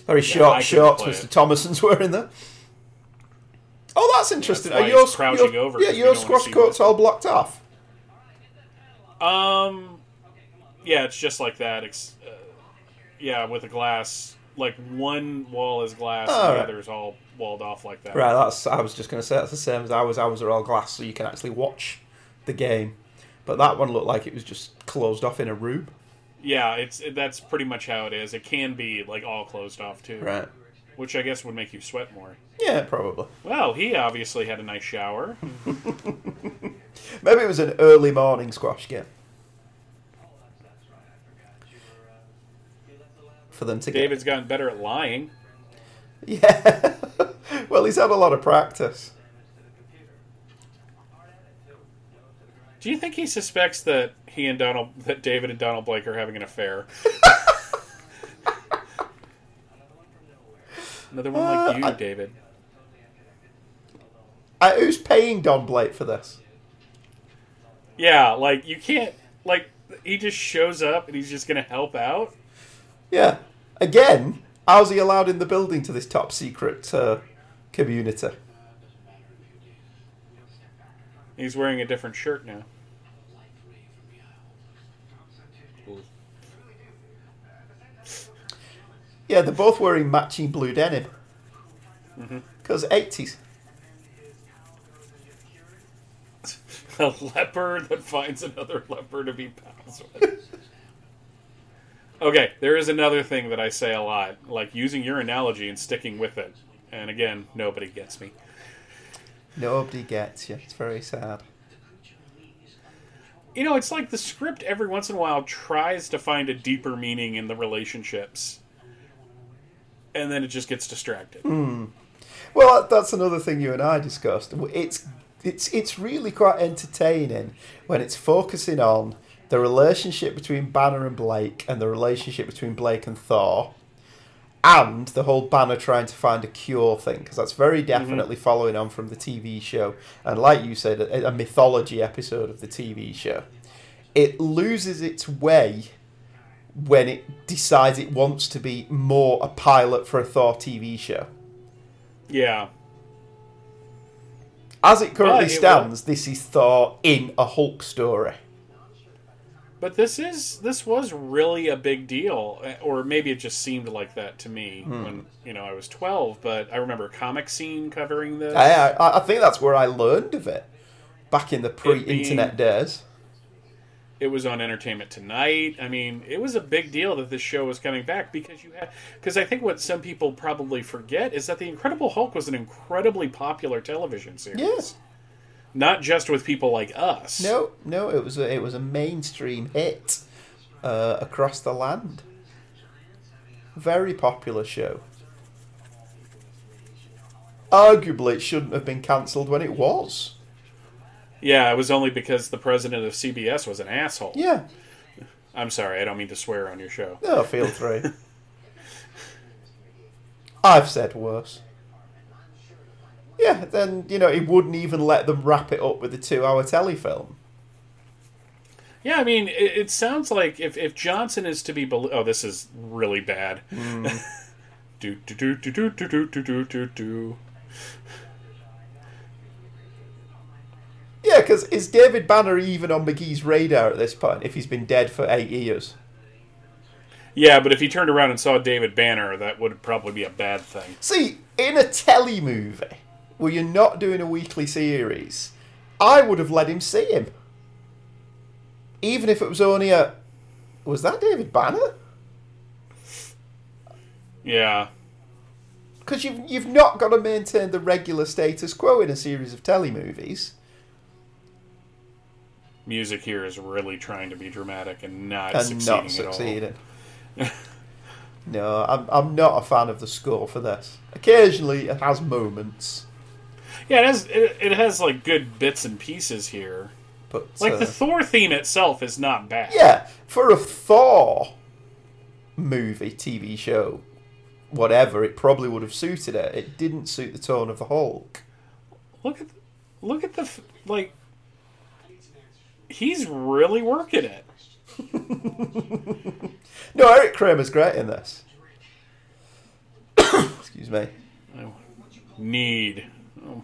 Very short I shorts, Mr. Thomerson's *laughs* wearing there. Oh, that's interesting. that's Are your, crouching your- over, yeah, your squash court's all blocked off. Um, yeah, it's just like that. Ex- uh, yeah, with a glass. Like one wall is glass, Oh, and the right. other is all walled off like that. Right, that's. I was just going to say that's the same as ours. Ours are all glass, so you can actually watch the game. But that one looked like it was just closed off in a room. Yeah, it's it, that's pretty much how it is. It can be like all closed off too, Right. Which I guess would make you sweat more. Yeah, probably. Well, he obviously had a nice shower. *laughs* Maybe it was an early morning squash game. For them to get. David's gotten better at lying. Yeah. *laughs* well, he's had a lot of practice. Do you think he suspects that he and Donald, that David and Donald Blake are having an affair? *laughs* Another one like you, Uh, I- David. Uh, who's paying Don Blake for this? Yeah, like you can't like he just shows up and he's just gonna help out. Yeah. Again, how's he allowed in the building to this top secret uh, community? He's wearing a different shirt now. Yeah, they're both wearing matching blue denim. Mm-hmm. Because 80s. *laughs* A leopard that finds another leopard to be pals with. okay, there is another thing that I say a lot, like using your analogy and sticking with it. And again, nobody gets me. Nobody gets you. It's very sad. You know, it's like the script every once in a while tries to find a deeper meaning in the relationships. And then it just gets distracted. Hmm. Well, that's another thing you and I discussed. It's it's it's really quite entertaining when it's focusing on the relationship between Banner and Blake and the relationship between Blake and Thor, and the whole Banner trying to find a cure thing because that's very mm-hmm. definitely following on from the TV show and, like you said, a, a mythology episode of the TV show. It loses its way when it decides it wants to be more a pilot for a Thor TV show. Yeah. As it currently it stands, this is Thor in a Hulk story. But this is this was really a big deal, eh, or maybe it just seemed like that to me when you know I was twelve. But I remember a comic scene covering this. I, I, I think that's where I learned of it, back in the pre-internet days. It was on Entertainment Tonight. I mean, it was a big deal that this show was coming back because you had because I think what some people probably forget is that the Incredible Hulk was an incredibly popular television series. Yes. Not just with people like us. No, no, it was a, it was a mainstream hit uh, across the land. Very popular show. Arguably, it shouldn't have been cancelled when it was. Yeah, it was only because the president of CBS was an asshole. Yeah. I'm sorry, I don't mean to swear on your show. No, feel free. I've said worse. Yeah, then, you know, he wouldn't even let them wrap it up with a two hour telefilm. Yeah, I mean, it, it sounds like if, if Johnson is to be bel oh, this is really bad. Hmm. *laughs* do do do do do do do do do do do. Yeah, because is David Banner even on McGee's radar at this point if he's been dead for eight years? Yeah, but if he turned around and saw David Banner, that would probably be a bad thing. See, in a telly movie where you're not doing a weekly series, I would have let him see him. Even if it was only a. Was that David Banner? Yeah. Because you've, you've not got to maintain the regular status quo in a series of telly movies. Music here is really trying to be dramatic and not and succeeding not at all. succeeding. *laughs* no, I'm, I'm not a fan of the score for this. Occasionally, it has moments, Yeah, it has it, it has like good bits and pieces here. but Like uh, the Thor theme itself is not bad. yeah, for a Thor movie, TV show, whatever, it probably would have suited it. It didn't suit the tone of the Hulk. Look at look at the like he's really working it. *laughs* No, Eric Kramer's great in this. *coughs* Excuse me. Need. Oh.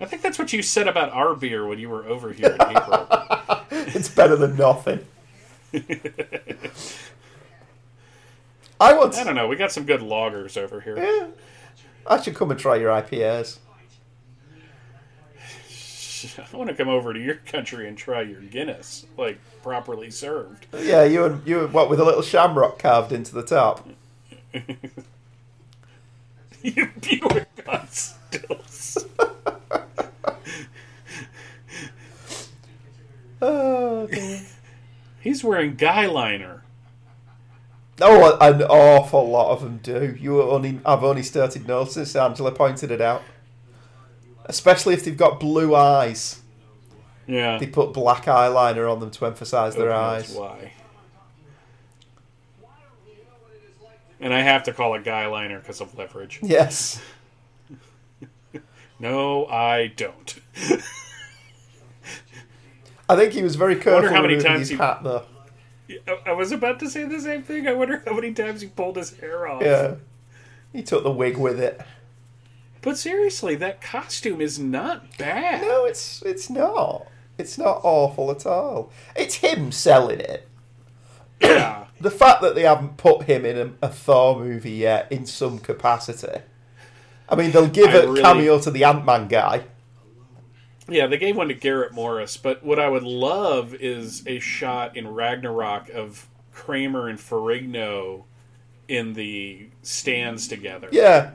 I think that's what you said about our beer when you were over here in April. *laughs* It's better than nothing. *laughs* I want. I don't know. We got some good loggers over here. Yeah. I should come and try your IPAs. *laughs* I want to come over to your country and try your Guinness, like properly served. Yeah, you and you and what with a little shamrock carved into the top. *laughs* you Buick on stilts. Oh. He's wearing guy liner. oh, an awful lot of them do. You only I've only started noticing. Angela pointed it out. Especially if they've got blue eyes, Yeah. they put black eyeliner on them to emphasise their knows eyes. Why? And I have to call it guy liner because of leverage. Yes. *laughs* No, I don't. I think he was very careful how many times his he- hat though. I- I was about to say the same thing. I wonder how many times he pulled his hair off. Yeah. He took the wig with it. But seriously, that costume is not bad. No, it's it's not. It's not awful at all. It's him selling it. Yeah. *clears throat* The fact that they haven't put him in a, a Thor movie yet in some capacity. I mean, they'll give I a really- cameo to the Ant Man guy. Yeah, they gave one to Garrett Morris, but what I would love is a shot in Ragnarok of Kramer and Ferrigno in the stands together. Yeah.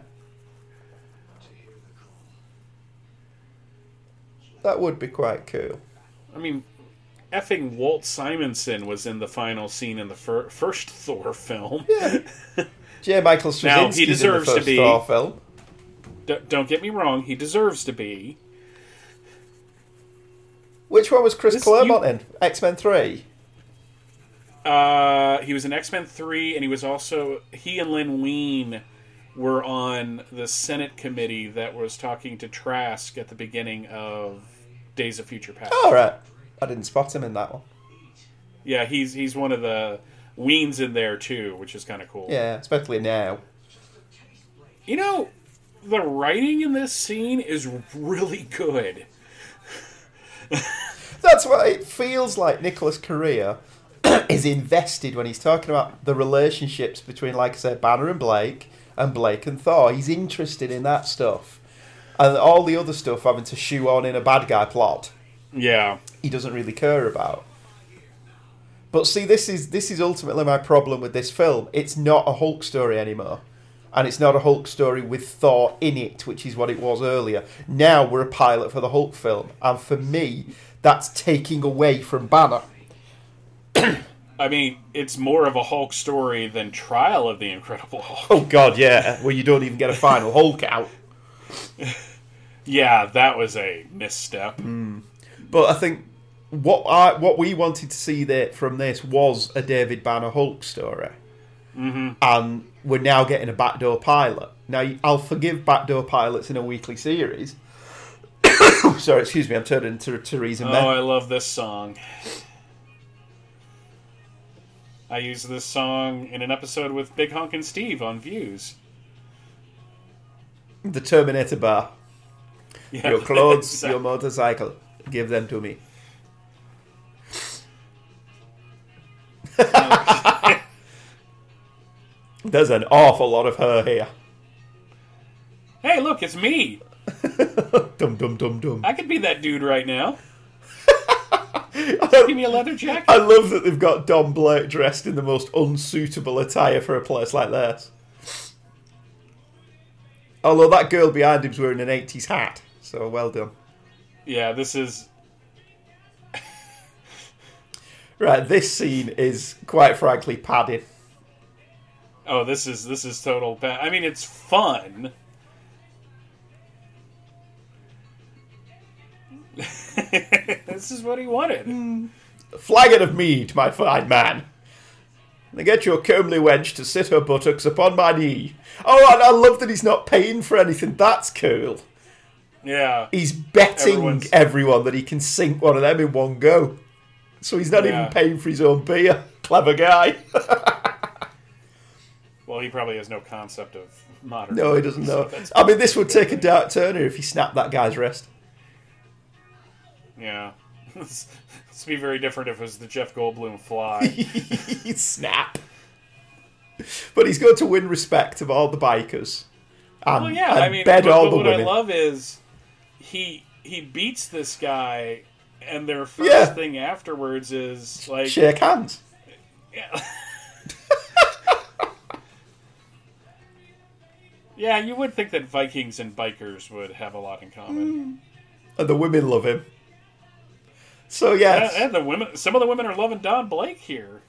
That would be quite cool. I mean, effing Walt Simonson was in the final scene in the fir- first Thor film. Yeah. *laughs* J. Michael Now, Straczynski's he deserves in to the first be- Thor film. D- don't get me wrong, he deserves to be. Which one was Chris This- Claremont you- in? X Men 3? Uh, he was in X Men Three, and he was also he and Len Wein were on the Senate committee that was talking to Trask at the beginning of Days of Future Past. Alright. I didn't spot him in that one. Yeah, he's he's one of the Wein's in there too, which is kind of cool. Yeah, especially now. You know, the writing in this scene is really good. *laughs* That's what it feels like Nicholas Corea *clears throat* is invested when he's talking about the relationships between, like I said, Banner and Blake and Blake and Thor. He's interested in that stuff. And all the other stuff having to shoe on in a bad guy plot, Yeah, he doesn't really care about. But see, this is this is ultimately my problem with this film. It's not a Hulk story anymore. And it's not a Hulk story with Thor in it, which is what it was earlier. Now we're a pilot for the Hulk film. And for me, that's taking away from Banner. I mean, it's more of a Hulk story than Trial of the Incredible Hulk. Oh God, yeah. Where you don't even get a final Hulk out. *laughs* Yeah, that was a misstep. But I think what I what we wanted to see there from this was a David Banner Hulk story, mm-hmm. and we're now getting a backdoor pilot. Now I'll forgive backdoor pilots in a weekly series. *coughs* Sorry, excuse me. I'm turning to Theresa Oh, May. I love this song. I used this song in an episode with Big Honkin' Steve on Views. The Terminator bar. Yeah, Your clothes, exactly. *laughs* your motorcycle. Give them to me. *laughs* There's an awful lot of her here. Hey, look, it's me. *laughs* Dum dum dum dum. I could be that dude right now. Give me a leather jacket. I love that they've got Don Blake dressed in the most unsuitable attire for a place like this. Although that girl behind him's wearing an 80s hat, so well done. Yeah, this is. Right, this scene is quite frankly padded. Oh, this is this is total. Ba- I mean, it's fun. *laughs* this is what he wanted. Flagon of mead, my fine man. And get your comely wench to sit her buttocks upon my knee. Oh, and I love that he's not paying for anything. That's cool. Yeah, He's betting Everyone's- everyone that he can sink one of them in one go. So he's not Yeah. even paying for his own beer. Clever guy. *laughs* well, he probably has no concept of modern. no, he doesn't *laughs* know. that's- I mean, this would take a dark turner if he snapped that guy's wrist. Yeah, this would be very different if it was the Jeff Goldblum fly. *laughs* Snap. But he's going to win respect of all the bikers. And, well, yeah, and I mean, bed but, all but the what I love is he he beats this guy, and their first Yeah. thing afterwards is like, Shake hands. yeah. *laughs* Yeah, you would think that Vikings and bikers would have a lot in common. And the women love him. So, yes. And, and the women, some of the women are loving Don Blake here.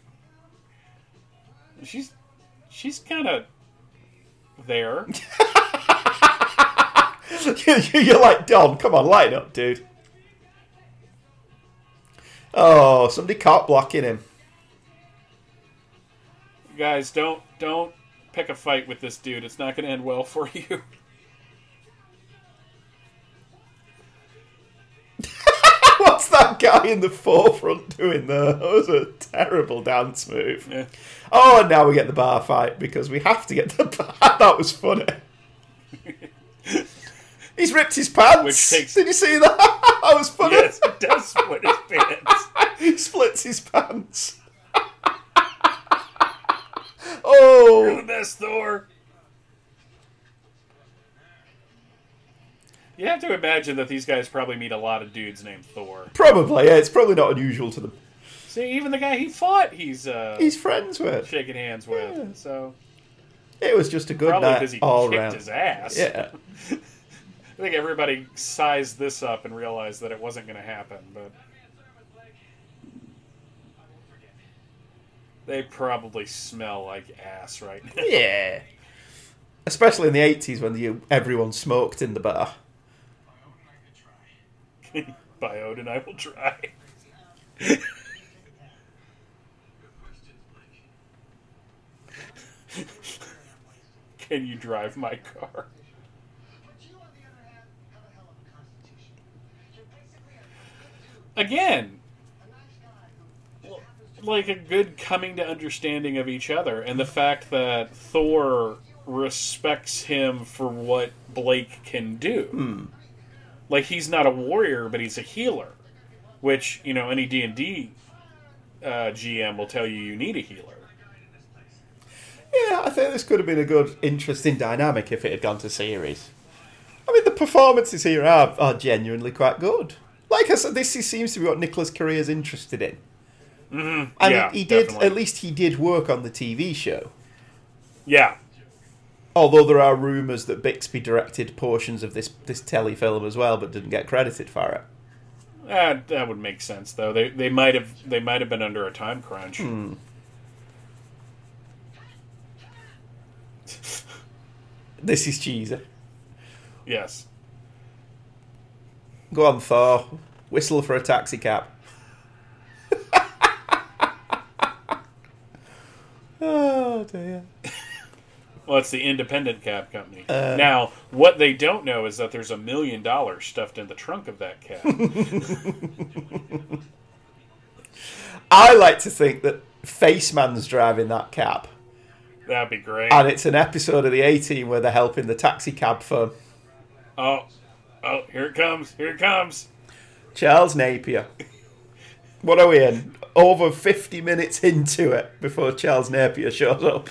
She's, she's kind of there. *laughs* You're like, Don, come on, light up, dude. Oh, somebody caught blocking him. Guys, don't don't pick a fight with this dude. It's not going to end well for *laughs* you. What's that guy in the forefront doing there? *laughs* That was a terrible dance move. Yeah. Oh, and now we get the bar fight because we have to get the *laughs* bar. That was funny. *laughs* He's ripped his pants. Takes- Did you see that? That was funny. yes, it does split his pants. he splits his pants. You're oh, the best, Thor. You have to imagine that these guys probably meet a lot of dudes named Thor. probably. Yeah, it's probably not unusual to them. See, even the guy he fought, he's uh, He's friends with. shaking hands with. Yeah. So It was just a good probably night he all kicked round. his ass. Yeah. *laughs* I think everybody sized this up and realized that it wasn't going to happen, but they probably smell like ass right now. Yeah. Especially in the 80s when you, everyone smoked in the bar. By Odin, I will try. Can you drive my car? Again, like a good coming to understanding of each other, and the fact that Thor respects him for what Blake can do. Hmm. Like he's not a warrior, but he's a healer, which you know any D and D uh, GM will tell you you need a healer. Yeah, I think this could have been a good, interesting dynamic if it had gone to series. I mean, the performances here are, are genuinely quite good. Like I said, this seems to be what Nicholas Corea's interested in. Mm-hmm. And Yeah, he did, definitely. at least he did work on the TV show. Yeah, Although there are rumours that Bixby directed portions of this, this telefilm as well, but didn't get credited for it. That that would make sense though. They they might have they might have been under a time crunch. Hmm. *laughs* This is cheesy. Yes. Go on, Thor. Whistle for a taxi cab. *laughs* oh dear. Well, it's the independent cab company. Uh. now, what they don't know is that there's a million dollars stuffed in the trunk of that cab. *laughs* I like to think that Faceman's driving that cab, That'd be great. and it's an episode of the A Team where they're helping the taxi cab firm. oh, oh, here it comes! Here it comes! Charles Napier. What are we in? Over 50 minutes into it before Charles Napier shows up.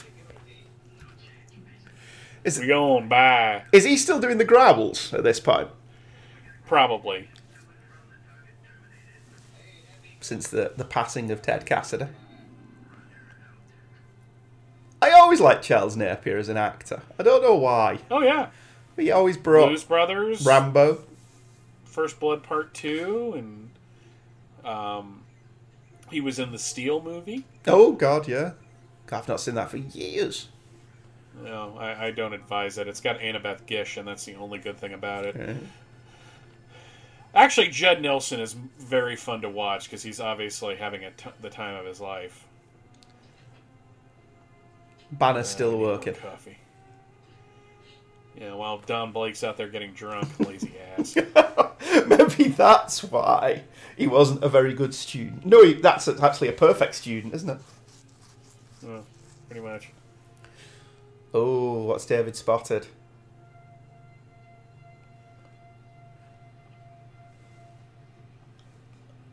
We going by Is he still doing the growls at this point? probably. Since the, the passing of Ted Cassidy. I always liked Charles Napier as an actor. I don't know why. Oh yeah, he always brought Blues Brothers, Rambo. First Blood Part Two, and um, he was in the Steel movie. Oh, God, yeah. I've not seen that for years. No, I, I don't advise it. It's got Annabeth Gish, and that's the only good thing about it. Actually, Judd Nelson is very fun to watch because he's obviously having a t- the time of his life. Banner's uh, I still working. Coffee. Yeah, while Don Blake's out there getting drunk, *laughs* lazy ass. *laughs* Maybe that's why he wasn't a very good student. No, he, that's actually a perfect student, isn't it? Well, pretty much. Oh, what's David spotted?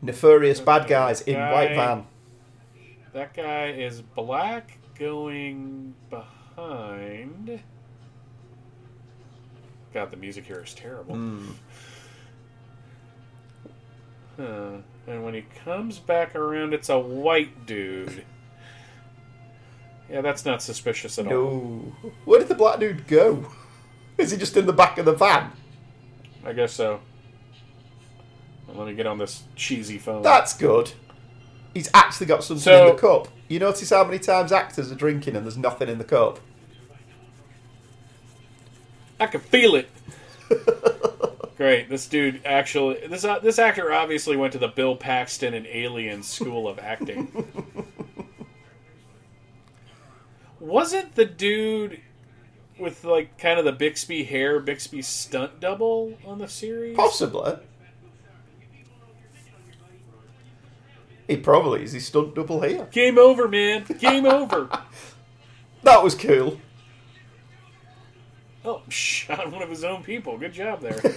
Nefarious bad guys in Guy. white van. That guy is black going behind. God, the music here is terrible. Hmm. Huh. And when he comes back around, it's a white dude. Yeah, that's not suspicious at all. No. Where did the black dude go? Is he just in the back of the van? I guess so. Let me get on this cheesy phone. That's good. He's actually got something So- in the cup. You notice how many times actors are drinking and there's nothing in the cup? I can feel it. *laughs* Great. This dude actually this uh, this actor obviously went to the Bill Paxton and Alien School of Acting. *laughs* Wasn't the dude with like kind of the Bixby hair, Bixby stunt double on the series? Possibly. He probably is. He stunt double here. Game over, man. Game *laughs* over. That was cool. Oh, *laughs* shot one of his own people. Good job there. *laughs*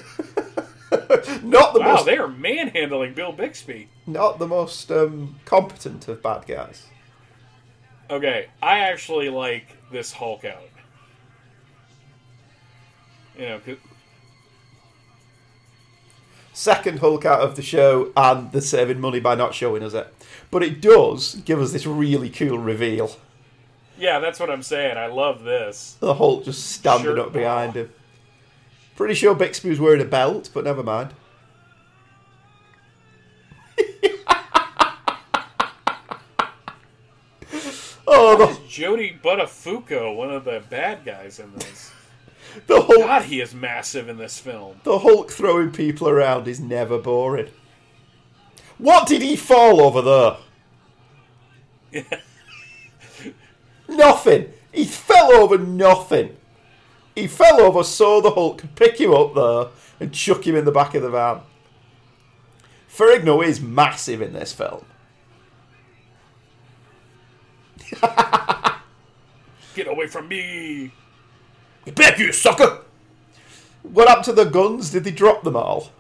Not the most Wow, most, they are manhandling Bill Bixby. not the most um, competent of bad guys. Okay, I actually like this Hulk out. You know, Second Hulk out of the show, and they're saving money by not showing us it. But it does give us this really cool reveal. yeah, that's what I'm saying. I love this. The Hulk just standing Shirt up behind him. Pretty sure Bixby was wearing a belt, but never mind. Oh, the, Joey Buttafuoco, one of the bad guys in this. *laughs* the Hulk God, he is massive in this film. The Hulk throwing people around is never boring. What did he fall over there? *laughs* nothing. He fell over nothing. He fell over, saw the Hulk pick him up there and chuck him in the back of the van. Ferrigno is massive in this film. *laughs* Get away from me! Get back, you sucker! What up to the guns? Did they drop them all?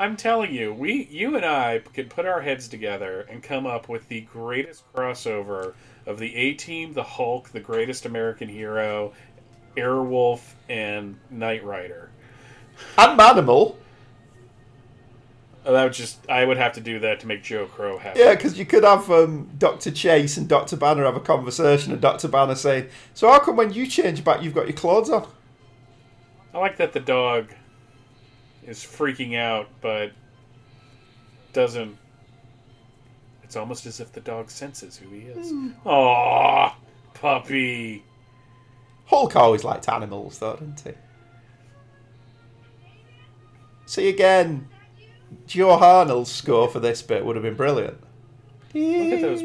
I'm telling you, we, you and I could put our heads together and come up with the greatest crossover of the A Team, the Hulk, the Greatest American Hero, Airwolf, and Knight Rider. And Manimal. That would just, I would have to do that to make Joe Crow happy. Yeah, because you could have um, Dr. Chase and Dr. Banner have a conversation, and Dr. Banner saying, So, how come when you change back, you've got your clothes on? I like that the dog is freaking out, but doesn't. It's almost as if the dog senses who he is. Aww, puppy. Hulk always liked animals, though, didn't he? See you again, Joe Harnell's score for this bit would have been brilliant. Look at those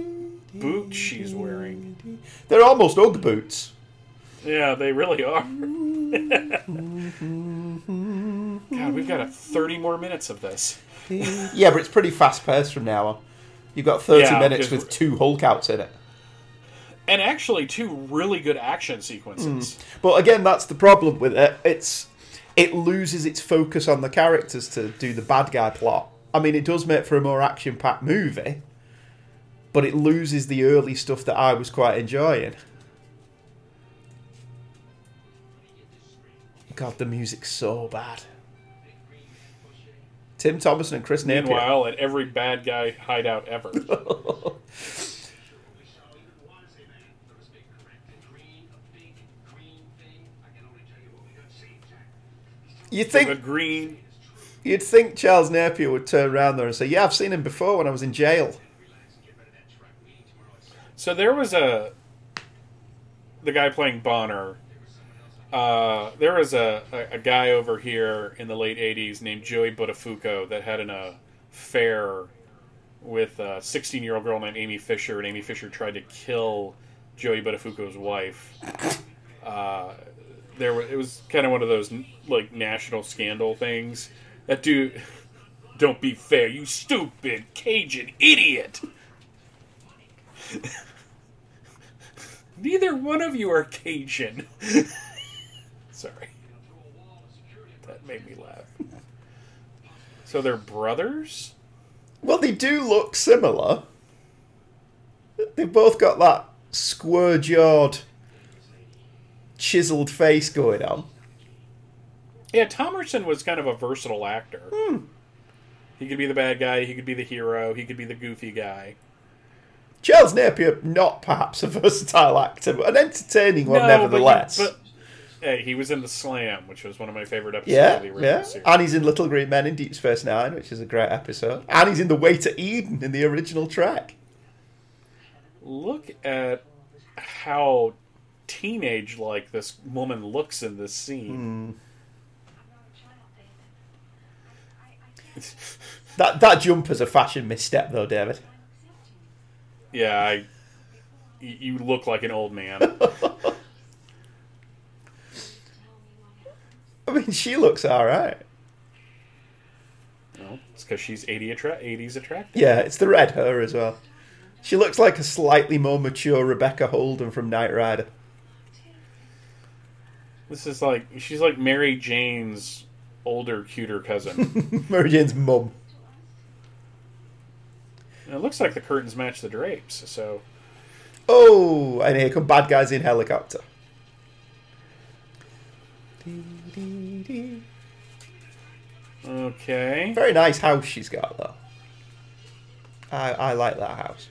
boots she's wearing. They're almost Ugg boots. Yeah, they really are. God, we've got a 30 more minutes of this. Yeah, but it's pretty fast paced from now on. You've got 30 Yeah, minutes with two Hulk outs in it. And actually, two really good action sequences. Mm. But again, that's the problem with it. It's it loses its focus on the characters to do the bad guy plot. I mean, it does make for a more action packed movie, but it loses the early stuff that I was quite enjoying. God, the music's so bad. Tim Thomerson and Chris Napier. Meanwhile, at every bad guy hideout ever. *laughs* You'd the think green. you'd think Charles Napier would turn around there and say, "Yeah, I've seen him before when I was in jail." So there was a. The guy playing Bonner. Uh, there was a, a, a guy over here in the late 80s named Joey Buttafuoco that had an affair with a 16 year old girl named Amy Fisher, and Amy Fisher tried to kill Joey Buttafuoco's wife. Uh, there it was kind of one of those like national scandal things. That dude, *laughs* don't be fair, you stupid Cajun idiot. *laughs* Neither one of you are Cajun. *laughs* Sorry. That made me laugh. So they're brothers? Well, they do look similar. They've both got that square jawed, chiseled face going on. Yeah, Thomerson was kind of a versatile actor. Hmm. He could be the bad guy, he could be the hero, he could be the goofy guy. Charles Napier, not perhaps a *laughs* versatile actor, but an entertaining one No, nevertheless. But, but hey, he was in The Slam, which was one of my favorite episodes yeah, of the original yeah. series. And he's in Little Green Men in Deep Space Nine, which is a great episode. And he's in The Way to Eden in the original Trek. Look at how teenage like this woman looks in this scene. Hmm. That that jumper's a fashion misstep, though, David. Yeah, I. You look like an old man. *laughs* I mean, she looks all right. no, it's because she's 80 attra- 80s attractive. Yeah, it's the red hair as well. She looks like a slightly more mature Rebecca Holden from Knight Rider. This is like she's like Mary Jane's older, cuter cousin. *laughs* Mary Jane's mum. and it looks like the curtains match the drapes. So Oh, and here come bad guys in helicopter. okay, Very nice house she's got though. I I like that house.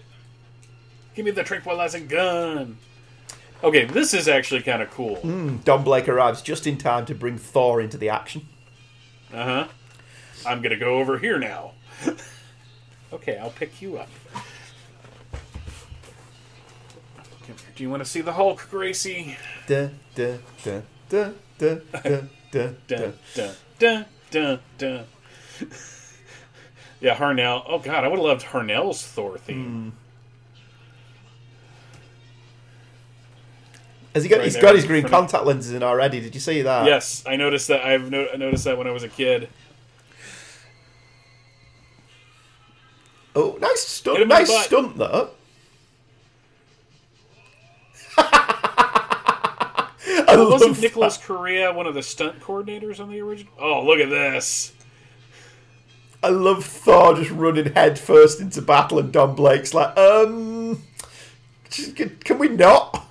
give me the tranquilizing gun. Okay, this is actually kind of cool. Hmm, Don Blake arrives just in time to bring Thor into the action. Uh huh. I'm gonna go over here now. *laughs* okay, I'll pick you up. Do you want to see the Hulk, Gracie? Da, da, da, da, da, da, da, da. Dun, dun, dun. yeah, Harnell. Oh God, I would have loved Harnell's Thor theme. Has he got? Right he's got his green of- contact lenses in already. Did you see that? Yes, I noticed that. I've no- I noticed that when I was a kid. Oh, nice stunt! Nice stunt though. *laughs* I Wasn't love Nicholas. Corea one of the stunt coordinators on the original? Oh, look at this! I love Thor just running headfirst into battle, and Don Blake's like, um, can we not?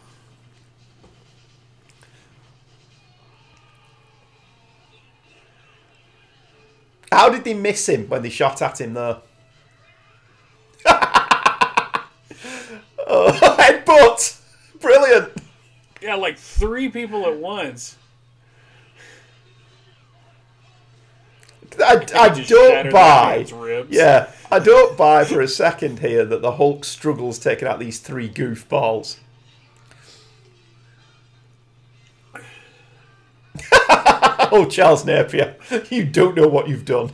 How did they miss him when they shot at him though? *laughs* oh, headbutt! Brilliant! Yeah, like three people at once. I, I don't buy. Yeah, I don't buy for a second here that the Hulk struggles taking out these three goofballs. Oh, Charles Napier, you don't know what you've done.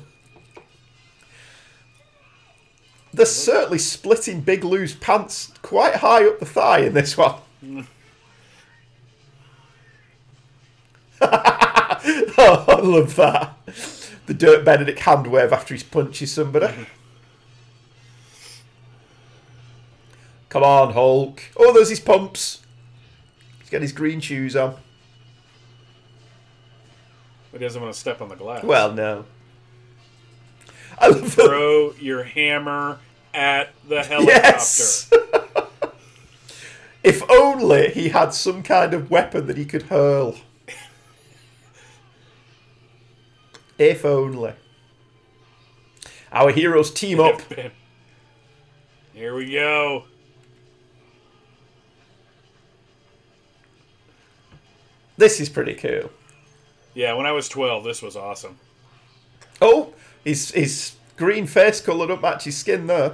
They're certainly splitting Big Lou's pants quite high up the thigh in this one. *laughs* oh, I love that. The Dirk Benedict hand wave after he's punches somebody. Come on, Hulk. Oh, there's his pumps. He's got his green shoes on. But he doesn't want to step on the glass. Well, no. I throw your hammer at the *laughs* helicopter. Yes! *laughs* if only he had some kind of weapon that he could hurl. if only. Our heroes team up. Here we go. This is pretty cool. Yeah, when I was 12, this was awesome. Oh, his his green face colour don't match his skin there.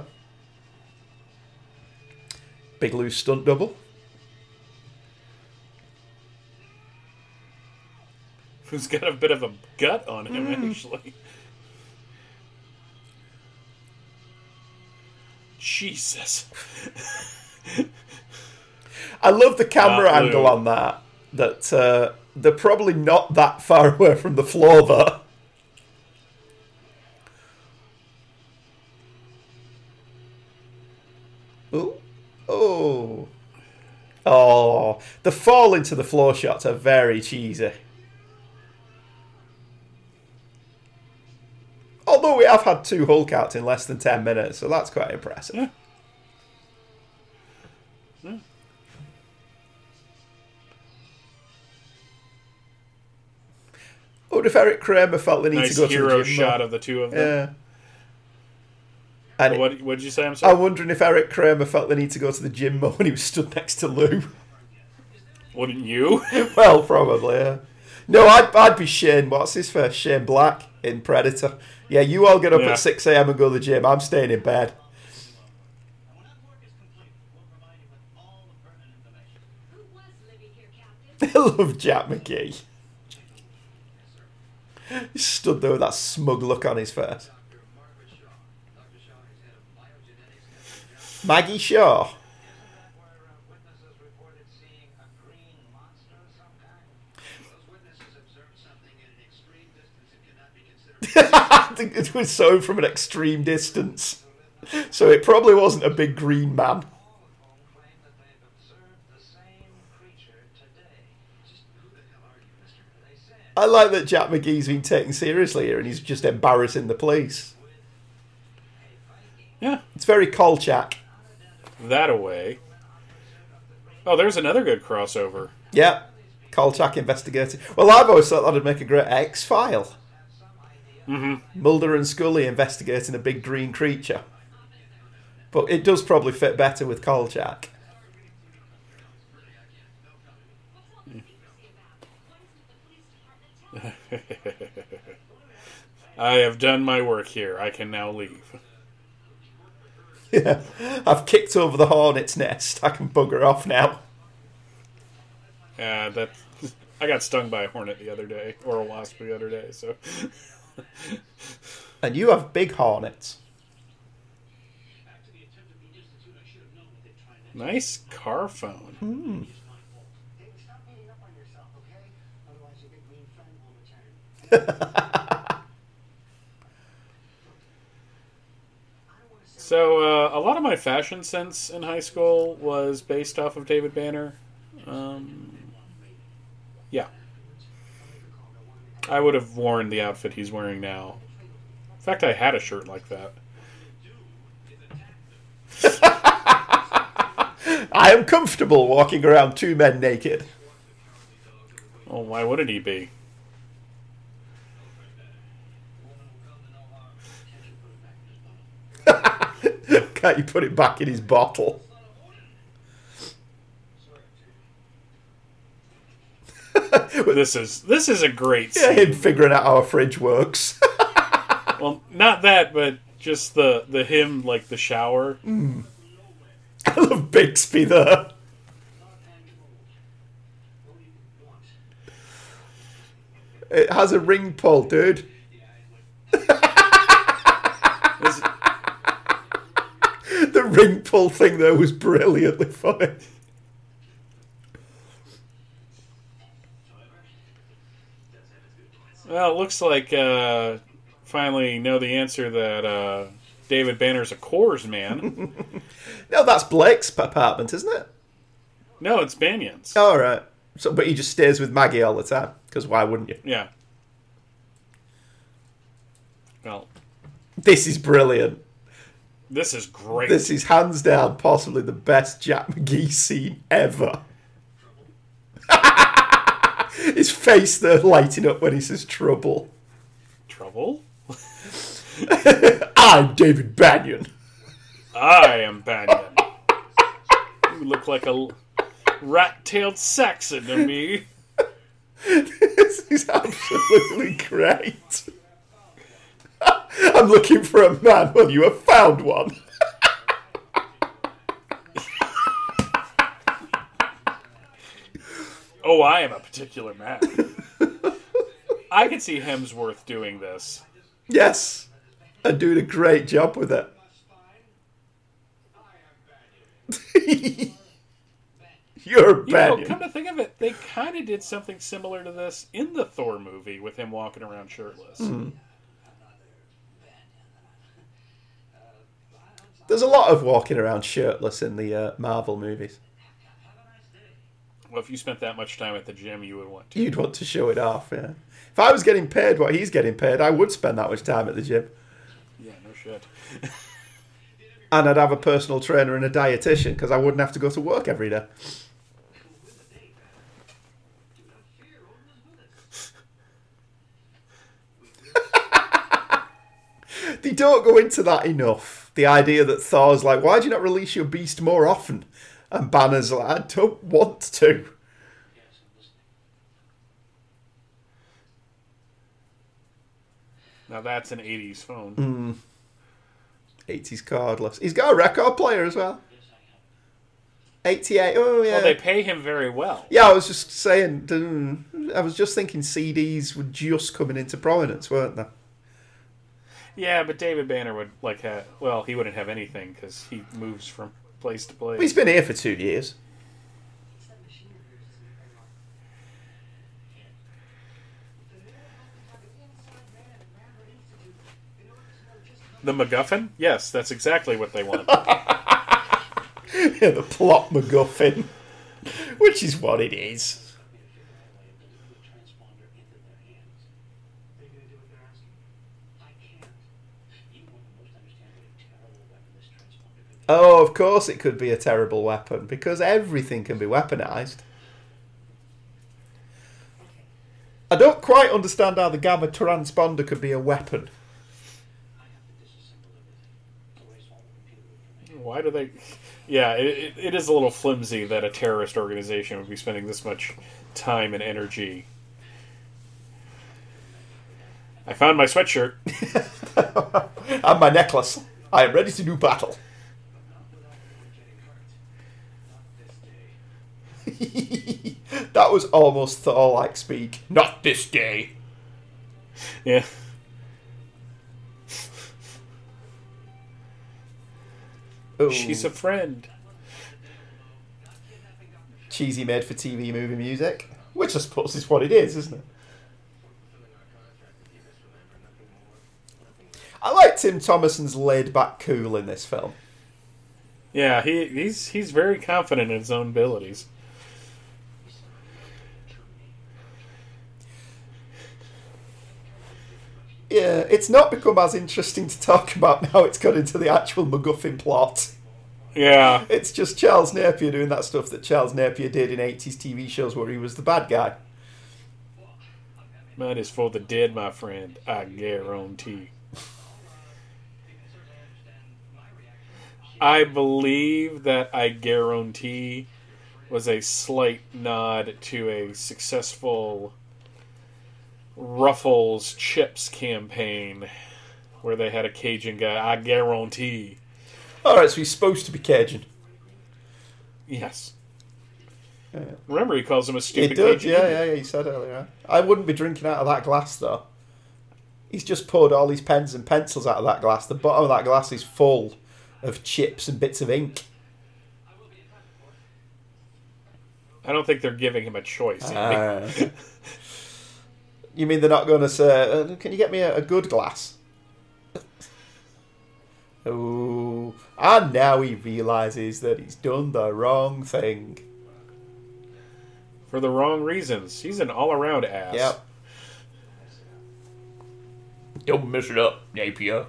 Big Lou's stunt double. *laughs* Who's got a bit of a gut on him, Mm. actually. Jesus. I love the camera angle on that. That uh, they're probably not that far *laughs* away from the floor though. Ooh. Oh. Oh. The fall into the floor shots are very cheesy. Although we have had two Hulk outs in less than 10 minutes, so that's quite impressive. Yeah. Wonder if Eric Kramer felt the need Nice to go to the gym. shot of the two of them. Yeah. And What what did you say? I'm sorry. I'm wondering if Eric Kramer felt the need to go to the gym more when he was stood next to Lou. Wouldn't you? *laughs* well, probably, yeah. No, I'd, I'd be Shane. What's his first? Shane Black in Predator. Yeah, you all get up Yeah. at 6 a.m. and go to the gym. I'm staying in bed. *laughs* I love Jack McGee. He stood there with that smug look on his face. Maggie Shaw. I *laughs* think it was so from an extreme distance. So it probably wasn't a big green man. I like that Jack McGee's been taken seriously here and he's just embarrassing the police. yeah, It's very Kolchak. that away. Oh, there's another good crossover. Yeah. Kolchak investigating. Well, I've always thought that'd make a great X file. Mm-hmm. Mulder and Scully investigating a big green creature. But it does probably fit better with Kolchak. I have done my work here. I can now leave. Yeah. I've kicked over the hornet's nest. I can bugger off now. Uh, that I got stung by a hornet the other day, or a wasp the other day. So And you have big hornets. nice car phone. *laughs* So uh, a lot of my fashion sense in high school was based off of David Banner. Um, yeah, I would have worn the outfit he's wearing now. In fact, I had a shirt like that. *laughs* I am comfortable walking around two men naked. Oh, why wouldn't he be? Can't you put it back in his bottle? *laughs* This is this is a great Yeah, him figuring out how a fridge works. *laughs* well, not that, but just the the him like the shower. Hmm. *laughs* I love Bixby there. It has a ring pull, dude. Ring pull thing there was brilliantly funny. well, it looks like uh, finally know the answer that uh, David Banner's a Coors man. *laughs* No, that's Blake's apartment, isn't it? no, it's Banyan's. All right. So, but he just stays with Maggie all the time because why wouldn't you? Yeah. Well, This is brilliant. This is great. This is hands down possibly the best Jack McGee scene ever. *laughs* His face there lighting up when he says trouble. Trouble? *laughs* I'm David Banyan. I am Banyan. you look like a rat-tailed Saxon to me. *laughs* this is absolutely great. I'm looking for a man. Well, you have found one. Oh, I am a particular man. I could see Hemsworth doing this. Yes. And doing a great job with it. *laughs* You're bad. You know, come to think of it, they kind of did something similar to this in the Thor movie with him walking around shirtless. Mm-hmm. There's a lot of walking around shirtless in the uh, Marvel movies. Well, if you spent that much time at the gym, you would want to. You'd want to show it off, yeah. If I was getting paid what he's getting paid, I would spend that much time at the gym. Yeah, no shit. *laughs* And I'd have a personal trainer and a dietitian because I wouldn't have to go to work every day. *laughs* they don't go into that enough. The idea that Thor's like, why do you not release your beast more often? And Banner's like, I don't want to. Now that's an '80s phone. 80s cardless. He's got a record player as well. 88. Oh, yeah. Well, they pay him very well. Yeah, I was just saying. mm, I was just thinking CDs were just coming into prominence, weren't they? Yeah, but David Banner would like have. Well, he wouldn't have anything because he moves from place to place. He's been here for two years. The MacGuffin? Yes, that's exactly what they want. *laughs* Yeah, the plot MacGuffin, which is what it is. Oh, of course it could be a terrible weapon because everything can be weaponized. I don't quite understand how the gamma transponder could be a weapon. Why do they? Yeah, it, it, is a little flimsy that a terrorist organization would be spending this much time and energy. I found my sweatshirt. *laughs* and my necklace. I am ready to do battle. *laughs* that was almost Thor like speak. Not this day. Yeah. Ooh, She's a friend. cheesy made for TV movie music. Which I suppose is what it is, isn't it? I like Tim Thomerson's laid back cool in this film. Yeah, he he's he's very confident in his own abilities. Yeah, it's not become as interesting to talk about now it's got into the actual MacGuffin plot. Yeah. It's just Charles Napier doing that stuff that Charles Napier did in 80s TV shows where he was the bad guy. Mine is for the dead, my friend. I guarantee. I believe that I guarantee was a slight nod to a successful Ruffles chips campaign where they had a Cajun guy. I guarantee. All right, so he's supposed to be Cajun. Yes. Remember, he calls him a He stupid did, Cajun. yeah, yeah, yeah. He said earlier. I wouldn't be drinking out of that glass though. He's just poured all these pens and pencils out of that glass. The bottom of that glass is full of chips and bits of ink. I don't think they're giving him a choice. Uh, *laughs* you mean they're not going to say, uh, "Can you get me a, a good glass"? *laughs* oh, and now he realizes that he's done the wrong thing. For the wrong reasons. He's an all-around ass. Yep. Don't mess it up, Napier.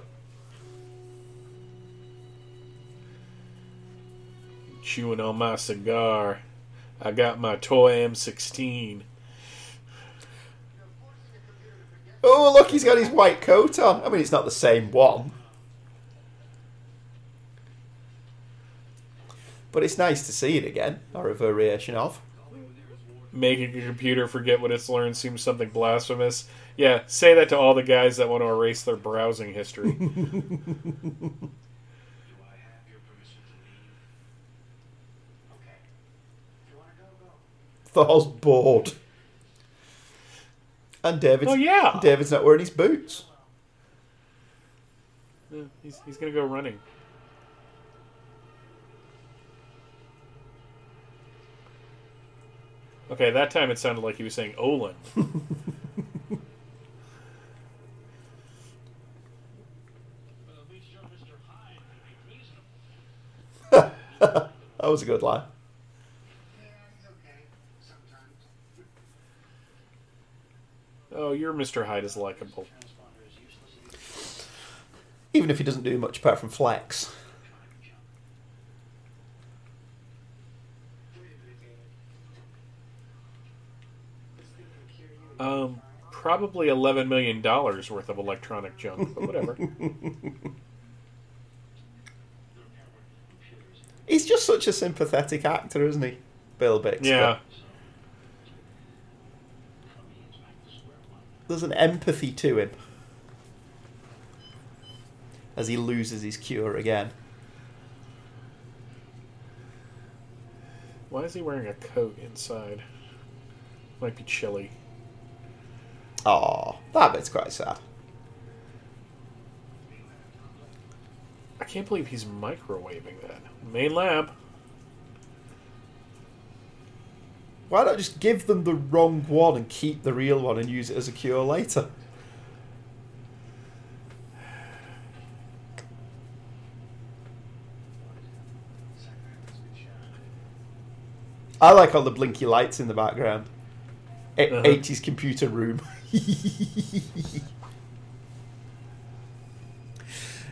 Chewing on my cigar. I got my toy M16. Oh, look, he's got his white coat on. I mean, it's not the same one. But it's nice to see it again, or a variation of. Making a computer forget what it's learned seems something blasphemous. Yeah, say that to all the guys that want to erase their browsing history. *laughs* Thor's bored. And David's, oh yeah, David's not wearing his boots. Yeah, he's, he's gonna go running. Okay, that time it sounded like he was saying Olin. *laughs* That was a good line. Oh, your Mr. Hyde is likable. Even if he doesn't do much apart from flex. Um, probably eleven million dollars worth of electronic junk, but whatever. *laughs* He's just such a sympathetic actor, isn't he? Bill Bixby. yeah, There's an empathy to him. As he loses his cure again. why is he wearing a coat inside? Might be chilly. Aw, that bit's quite sad. I can't believe he's microwaving that. Main lab. Why not just give them the wrong one and keep the real one and use it as a cure later? I like all the blinky lights in the background. A- Uh-huh. 80s computer room. *laughs*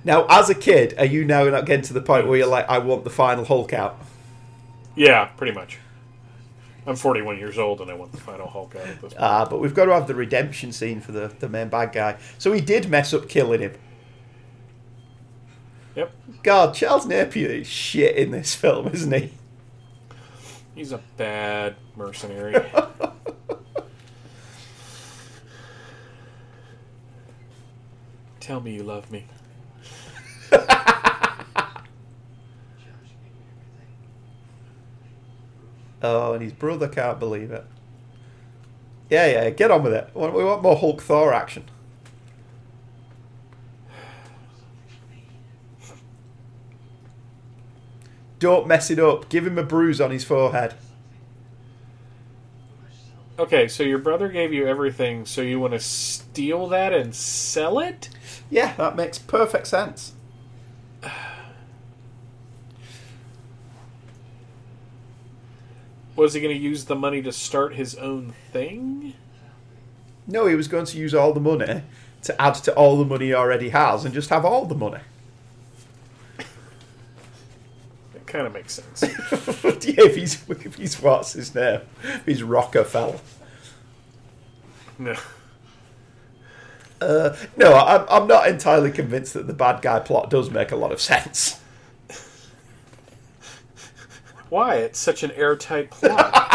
now, as a kid, are you now not getting to the point where you're like, I want the final Hulk out? Yeah, pretty much. I'm 41 years old and I want the final Hulk out at this point. Ah, but we've got to have the redemption scene for the, the main bad guy. So he did mess up killing him. Yep, God, Charles Napier is shit in this film, isn't he? he's a bad mercenary. *laughs* Tell me you love me. Oh, and his brother can't believe it. Yeah, yeah, get on with it. We want- more Hulk Thor action. Don't mess it up. Give him a bruise on his forehead. Okay, so your brother gave you everything, so you want to steal that and sell it? Yeah, that makes perfect sense. Was he going to use the money to start his own thing? No, he was going to use all the money to add to all the money he already has and just have all the money. That kind of makes sense. *laughs* yeah, if he's if he's what's his name? If he's Rockefeller. no. Uh, no, I'm, I'm not entirely convinced that the bad guy plot does make a lot of sense. Why? It's such an airtight plot. *laughs*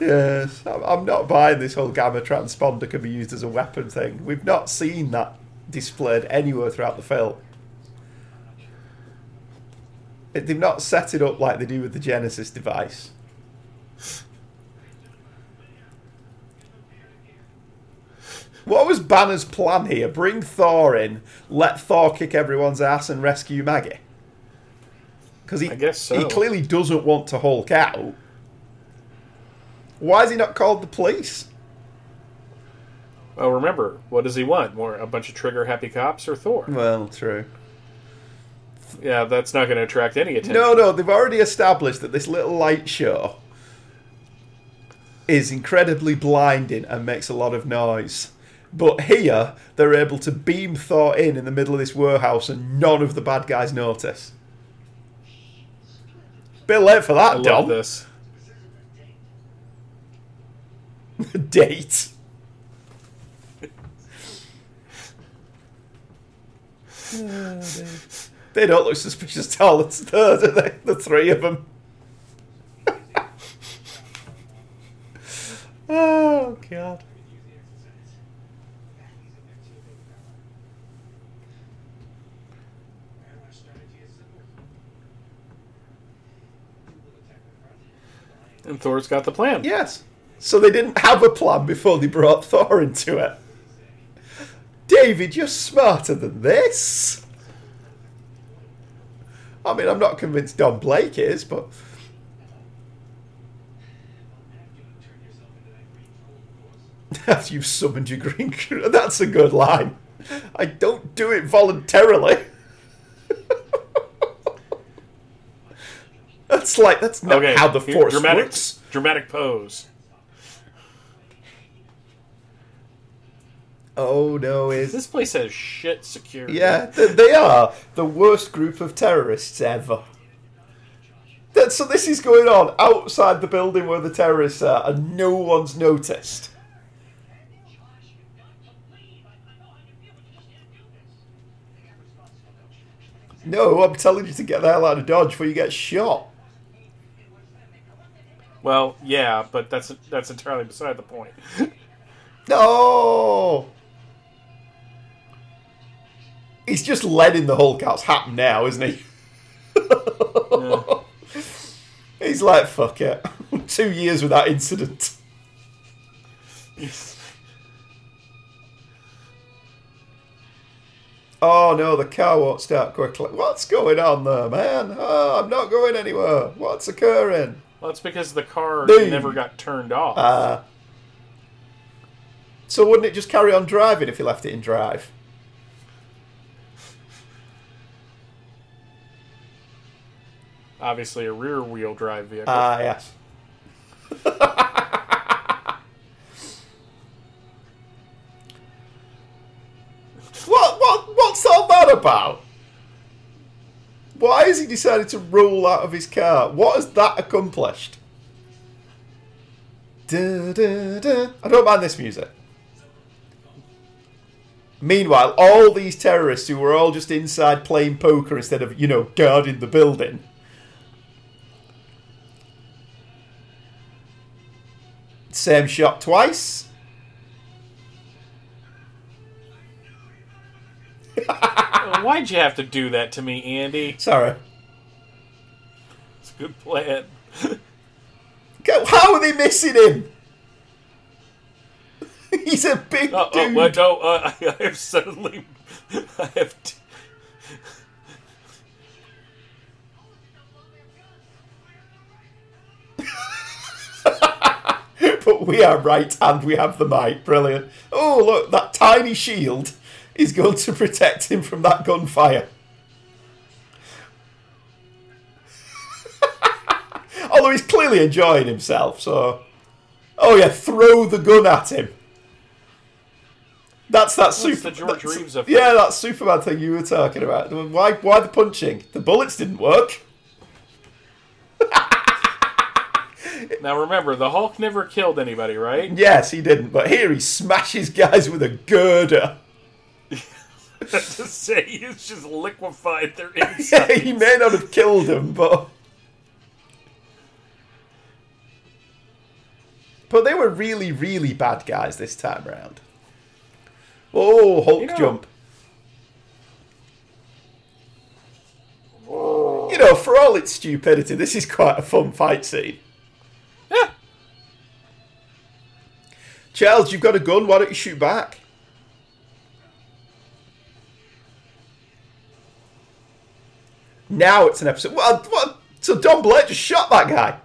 Yes, I'm, I'm not buying this whole gamma transponder can be used as a weapon thing. We've not seen that displayed anywhere throughout the film. They've not set it up like they do with the Genesis device. What was Banner's plan here? Bring Thor in, let Thor kick everyone's ass and rescue Maggie? Because he, so. he clearly doesn't want to Hulk out. Why has he not called the police? Well, remember, what does he want? More a bunch of trigger happy cops or Thor? Well, true. Yeah, that's not going to attract any attention. No, no, they've already established that this little light show is incredibly blinding and makes a lot of noise. But here, they're able to beam Thor in in the middle of this warehouse and none of the bad guys notice. Bit late for I that, love Dom. this. *laughs* Date. *sighs* they don't look suspicious tall, it's there, do they? The three of them. *laughs* oh, God. And Thor's got the plan. Yes. So they didn't have a plan before they brought Thor into it. David, you're smarter than this. I mean, I'm not convinced Don Blake is, but. After *laughs* you've summoned your green crew, that's a good line. I don't do it voluntarily. That's like that's not Okay, how the force dramatic, works. Dramatic pose. Oh no, is This place has shit security. Yeah, th- they are the worst group of terrorists ever. That, so this is going on outside the building where the terrorists are, and no one's noticed. No, I'm telling you to get the hell out of Dodge before you get shot. Well, yeah, but that's that's entirely beside the point. *laughs* No! He's just letting the Hulk outs happen now, isn't he? Yeah. *laughs* He's like, fuck it. *laughs* Two years without incident. Oh no, the car won't start quickly. What's going on there, man? Oh, I'm not going anywhere. What's occurring? Well, it's because the car never got turned off. Uh, so wouldn't it just carry on driving if you left it in drive? Obviously, a rear wheel drive vehicle. Ah, yes. *laughs* what, what, what's all that about? Why has he decided to roll out of his car? What has that accomplished? Da, da, da. I don't mind this music. Meanwhile, all these terrorists who were all just inside playing poker instead of, you know, guarding the building. Same shot twice. *laughs* Why'd you have to do that to me, Andy? Sorry. It's a good plan. *laughs* Go- How are they missing him? *laughs* He's a big Oh, oh, dude. what? No, uh, I have suddenly. I have. T- But we are right and we have the might. Brilliant. Oh, look, that tiny shield is going to protect him from that gunfire. *laughs* Although he's clearly enjoying himself, so. Oh, yeah, throw the gun at him. That's that super. the George Reeves effect. Yeah, that Superman thing you were talking about. Why, why the punching? The bullets didn't work. *laughs* now remember, the Hulk never killed anybody, right? Yes, he didn't, but here he smashes guys with a girder. *laughs* to say he's just liquefied their *laughs* inside. he may not have killed him, but But they were really, really bad guys this time round. Oh, Hulk You know- jump. You know, for all its stupidity, this is quite a fun fight scene. Yeah. Charles, you've got a gun. Why don't you shoot back? Now it's an episode. What? what? So Don Blake just shot that guy.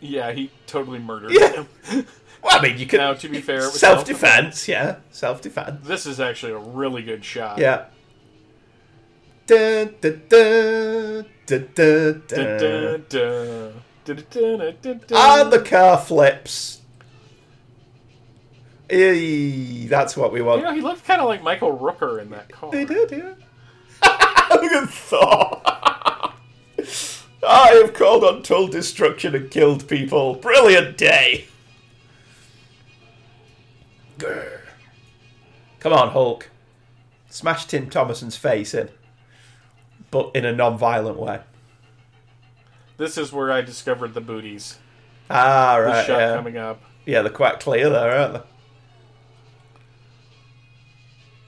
Yeah, he totally murdered Yeah. him. *laughs* Well, I mean, you can. Now, to be fair, self defense. Yeah, self defense. This is actually a really good shot. Yeah. Dun, dun, dun, dun, dun, Dun, dun. dun, dun. And the car flips. Eey, that's what we You want. know, he looked kind of like Michael Rooker in that car. They did, yeah. *laughs* Look at Thor. *laughs* I have called on untold destruction and killed people. Brilliant day. Grr. Come on, Hulk. Smash Tim Thomerson's face in, but in a non-violent way. This is where I discovered the booties. Ah, The right. shot Yeah. coming up. yeah, they're quite clear there, aren't they?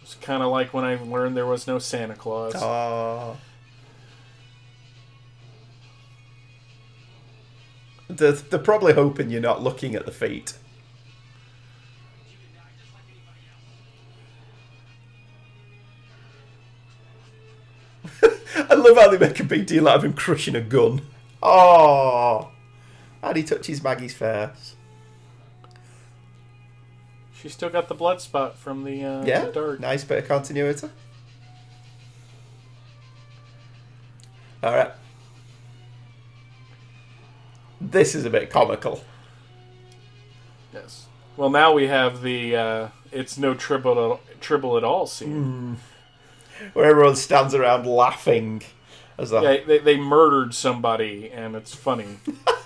It's kind of like when I learned there was no Santa Claus. Oh. They're, they're probably hoping you're not looking at the feet. *laughs* I love how they make a big deal out of him crushing a gun. Oh, and he touches Maggie's face. She still got the blood spot from the, uh, Yeah, the dart. nice bit of continuity. All right. This is a bit comical. Yes. Well, now we have the uh, it's no tribble tribble at all scene. where everyone stands around laughing as the Yeah, they, they murdered somebody, and it's funny. *laughs*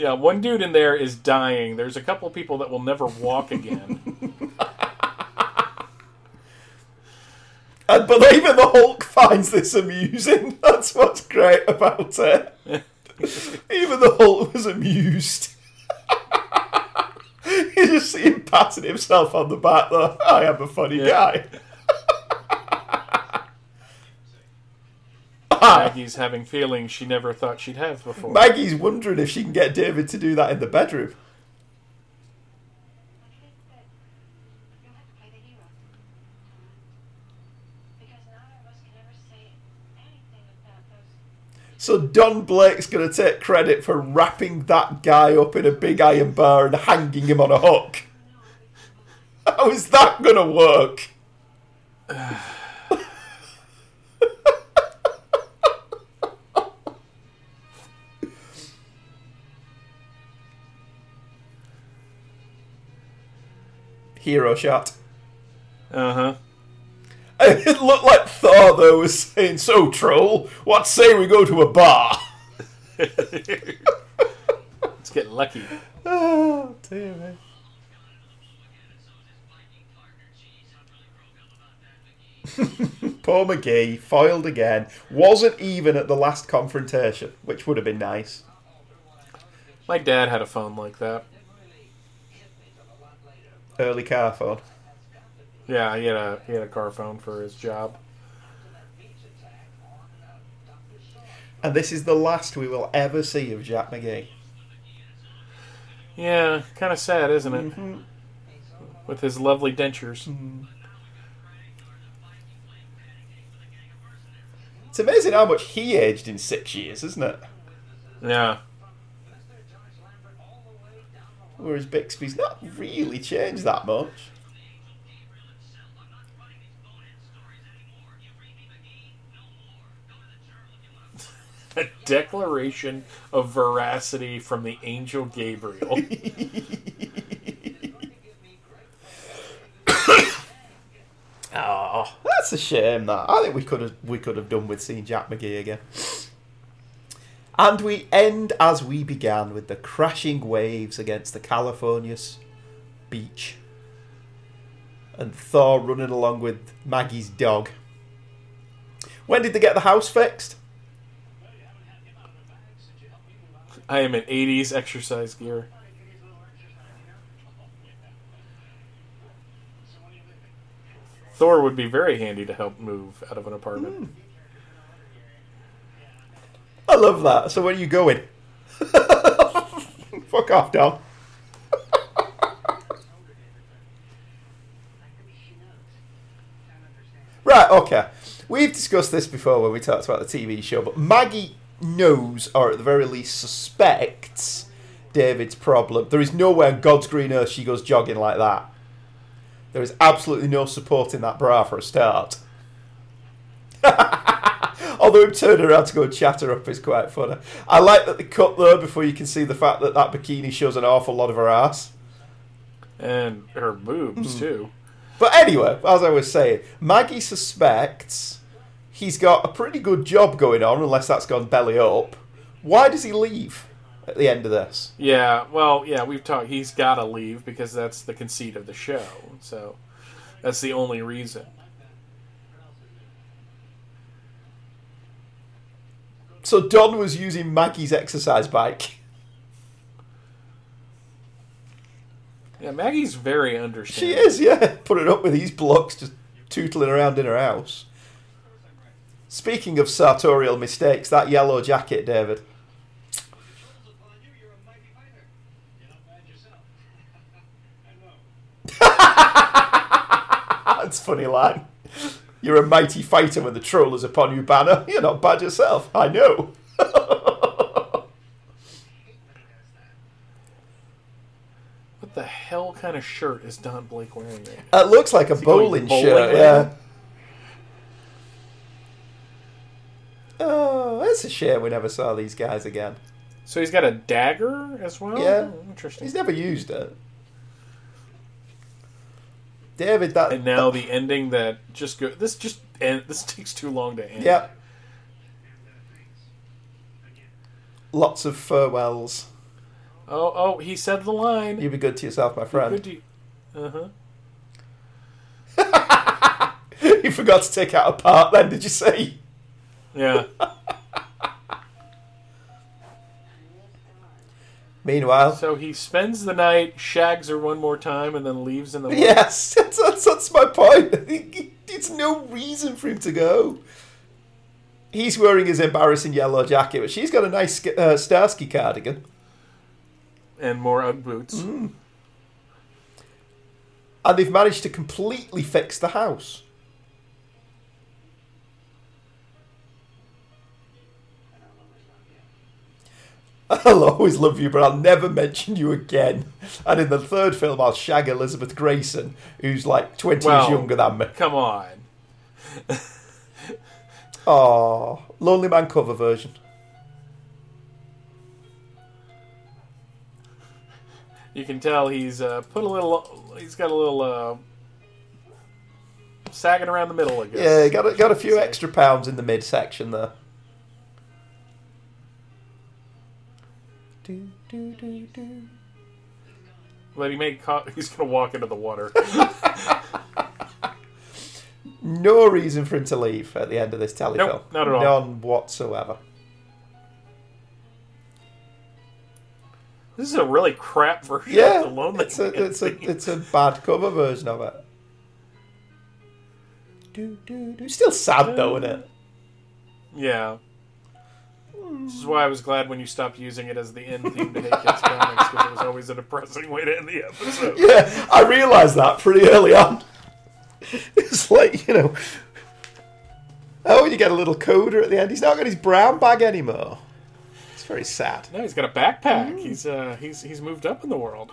yeah, one dude in there is dying. There's a couple people that will never walk *laughs* again. And, but even the Hulk finds this amusing. *laughs* That's what's great about it. *laughs* even the Hulk was amused. you just see him patting himself on the back, though. I am a funny Yeah. guy. Maggie's having feelings she never thought she'd have before. Maggie's wondering if she can get David to do that in the bedroom. You'll have to play the hero. Because neither of us can ever say anything about those. So Don Blake's going to take credit for wrapping that guy up in a big iron bar and hanging him on a hook. How is that going to work? Hero shot. Uh huh. *laughs* It looked like Thor, though, was saying, So, troll, what say we go to a bar? *laughs* Let's get lucky. Oh, dear me. Poor McGee, foiled again. Wasn't even at the last confrontation, which would have been nice. My dad had a phone like that. Early car phone. Yeah, he had a he had a car phone for his job. And this is the last we will ever see of Jack McGee. Yeah, kind of sad, isn't it? Mm-hmm. With his lovely dentures. Mm-hmm. It's amazing how much he aged in six years, isn't it? Yeah. Whereas Bixby's not really changed that much. A declaration of veracity from the angel Gabriel. *laughs* Oh, *coughs* that's a shame. That I think we could have we could have done with seeing Jack McGee again. And we end as we began with the crashing waves against the California's beach, and Thor running along with Maggie's dog. When did they get the house fixed? I am in 80s exercise gear. Thor would be very handy to help move out of an apartment. Hmm. I love that. So where are you going? *laughs* Fuck off, Dom. right, okay. We've discussed this before when we talked about the TV show, but Maggie knows, or at the very least suspects, David's problem. There is nowhere on God's green earth she goes jogging like that. There is absolutely no support in that bra for a start. *laughs* Although him turning around to go and chat her up is quite funny. I like that they cut there before you can see the fact that that bikini shows an awful lot of her ass. And her boobs, hmm. too. But anyway, as I was saying, Maggie suspects he's got a pretty good job going on, unless that's gone belly up. Why does he leave at the end of this? Yeah, well, yeah, we've talked. He's got to leave because that's the conceit of the show. So that's the only reason. So Don was using Maggie's exercise bike. Yeah, Maggie's very understanding. She is, yeah. Putting up with these blocks just tootling around in her house. Speaking of sartorial mistakes, that yellow jacket, David. *laughs* That's funny line. You're a mighty fighter when the troll is upon you, Banner. *laughs* You're not bad yourself. I know. *laughs* What the hell kind of shirt is Don Blake wearing? Right It looks like a bowling, bowling shirt, yeah. Oh, it's a shame we never saw these guys again. So he's got a dagger as well. Yeah. Oh, interesting. He's never used it. David, that. and now the ending that just go. This just and This *laughs* takes too long to end. Yeah. Lots of farewells. Oh, oh, he said the line. You be good to yourself, my friend. You... Uh huh. you forgot to take out a part then, did you say? Yeah. *laughs* Meanwhile, so he spends the night, shags her one more time, and then leaves in the morning. yes, *laughs* that's, that's, that's my point. *laughs* It's no reason for him to go. He's wearing his embarrassing yellow jacket, but she's got a nice uh, Starsky cardigan. and more Ugg boots. Mm. And they've managed to completely fix the house. *laughs* I'll always love you, but I'll never mention you again. And in the third film, I'll shag Elizabeth Gracen, who's like 20 Well- years younger than me. Come on. *laughs* Oh, Lonely Man cover version. You can tell he's uh, put a little. He's got a little uh, sagging around the middle. I guess. Yeah, got a, got a few extra pounds in the midsection there. Do, do, do, do. But he may. Co- *laughs* he's gonna walk into the water. *laughs* No reason for him to leave at the end of this telefilm. Nope, not at all. None whatsoever. this is a really crap version Yeah, of the Lonely it's a Man it's a it's a bad cover version of it. Do, do, do. Still sad though, isn't it? Yeah. This is why I was glad when you stopped using it as the end theme to Hey Kids Comics because it was always a depressing way to end the episode. Yeah, I realised that pretty early on. *laughs* It's like you know, oh, you get a little coda at the end. He's not got his brown bag anymore. It's very sad. No, he's got a backpack. Mm. He's uh he's he's moved up in the world.